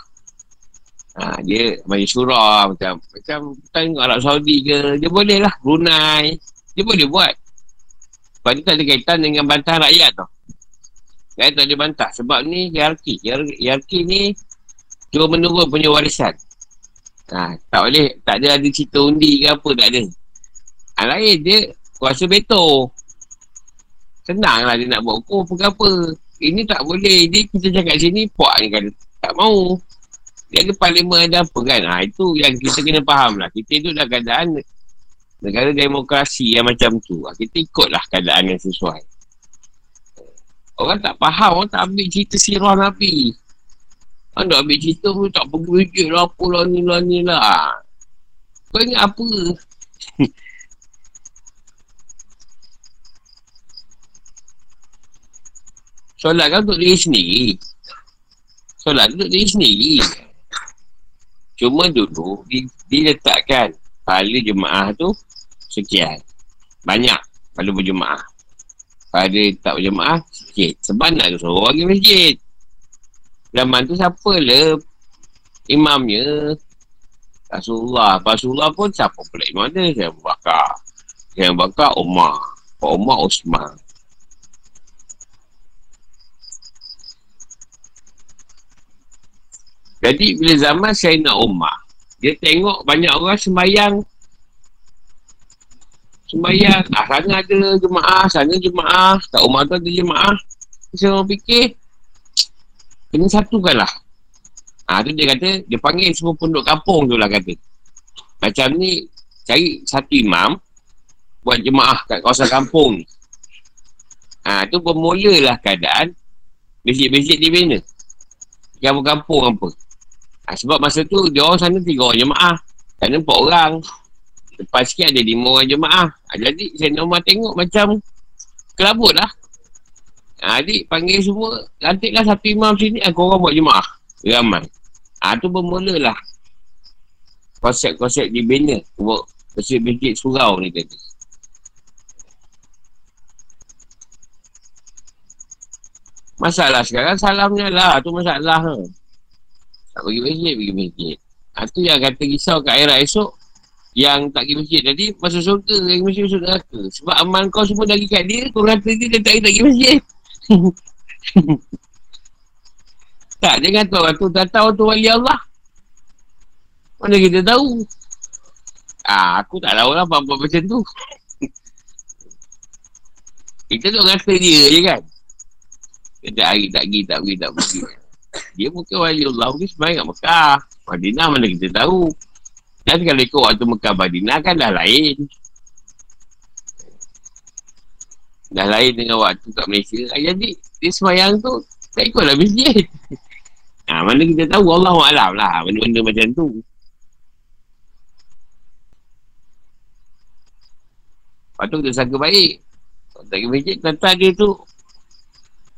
Ha, dia macam surah, macam, macam tengok Arab Saudi ke, dia boleh lah, Brunei. Dia boleh buat. Sebab ni tak ada kaitan dengan bantah rakyat tau. Rakyat tak ada bantah. Sebab ni hierarki. Hierarki ni cuma menurut punya warisan. Ha, tak boleh, tak ada ada cerita undi ke apa, tak ada. Ha, lain dia kuasa beto. Senang lah dia nak buat hukum apa apa. Ini tak boleh. Dia kita cakap sini, puak ni kata tak mau. Dia ada parlimen ada apa kan. Ha, itu yang kita kena faham lah. Kita tu dah keadaan negara demokrasi yang macam tu ah, kita ikutlah keadaan yang sesuai. Orang tak faham orang tak ambil cerita sirah Nabi. Orang tak ambil cerita pun tak wujud lah apa lah ni lah ni lah. Kau ingat apa? Solat kan untuk diri sendiri. Solat untuk diri sendiri. Cuma dulu diletakkan pahala jemaah tu sekian. Banyak pada berjemaah. Pada tak berjemaah, sikit. Sebab nak suruh orang pergi masjid. Zaman tu siapa le imamnya? Rasulullah. Rasulullah pun siapa pula imam dia? Saya bakar. Saya bakar Umar. Pak Umar Osman. Jadi bila zaman saya nak Umar, dia tengok banyak orang sembahyang. Sembahyang. Ah, sana ada jemaah sana jemaah. Tak rumah tu ada jemaah. Saya orang fikir kena satukan lah ah, tu dia kata dia panggil semua penduduk kampung tu lah kata. Macam ni cari satu imam buat jemaah kat kawasan kampung ni. Ah, tu bermula lah keadaan masjid-masjid di mana? Kampung-kampung apa ah, sebab masa tu dia orang sana tiga orang jemaah sana empat orang Lepas sikit ada lima orang jemaah. Ha, jadi saya Umar tengok macam kelabut lah. Ha, adik panggil semua. Lantiklah satu imam sini. Aku orang buat jemaah. Ramai. Ha, tu bermula lah. Konsep-konsep dibina. Buat masjid-masjid surau ni tadi. Masalah sekarang salamnya lah. Tu masalah. Ha. Tak pergi masjid, pergi masjid. Ha, tu yang kata risau kat akhirat esok yang tak pergi masjid tadi masuk surga yang masjid masuk neraka sebab amal kau semua dari kat dia kau kata dia dia tak pergi masjid Tak, jangan tahu orang tu tak tahu tu wali Allah. Mana kita tahu? Ah, aku tak tahu lah apa-apa macam tu. kita tu kata dia je kan. Kita hari tak pergi, tak pergi, tak pergi. Dia bukan wali Allah, dia sebenarnya kat Mekah. Madinah mana kita tahu. Dan kalau ikut waktu Mekah Madinah kan dah lain. Dah lain dengan waktu kat Malaysia. Ah, Jadi, dia semayang tu, tak ikutlah masjid. Ha, mana kita tahu Allah Alam lah benda-benda macam tu. Lepas tu kita sangka baik. Tak pergi masjid, kata dia tu.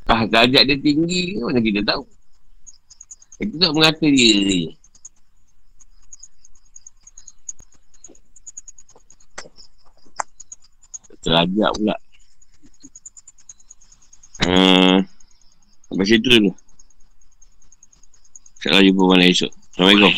Ah, darjat dia tinggi mana kita tahu. Itu tak mengata dia ni. Terajak pula. Hmm. Sampai situ dulu. InsyaAllah jumpa malam esok. Assalamualaikum.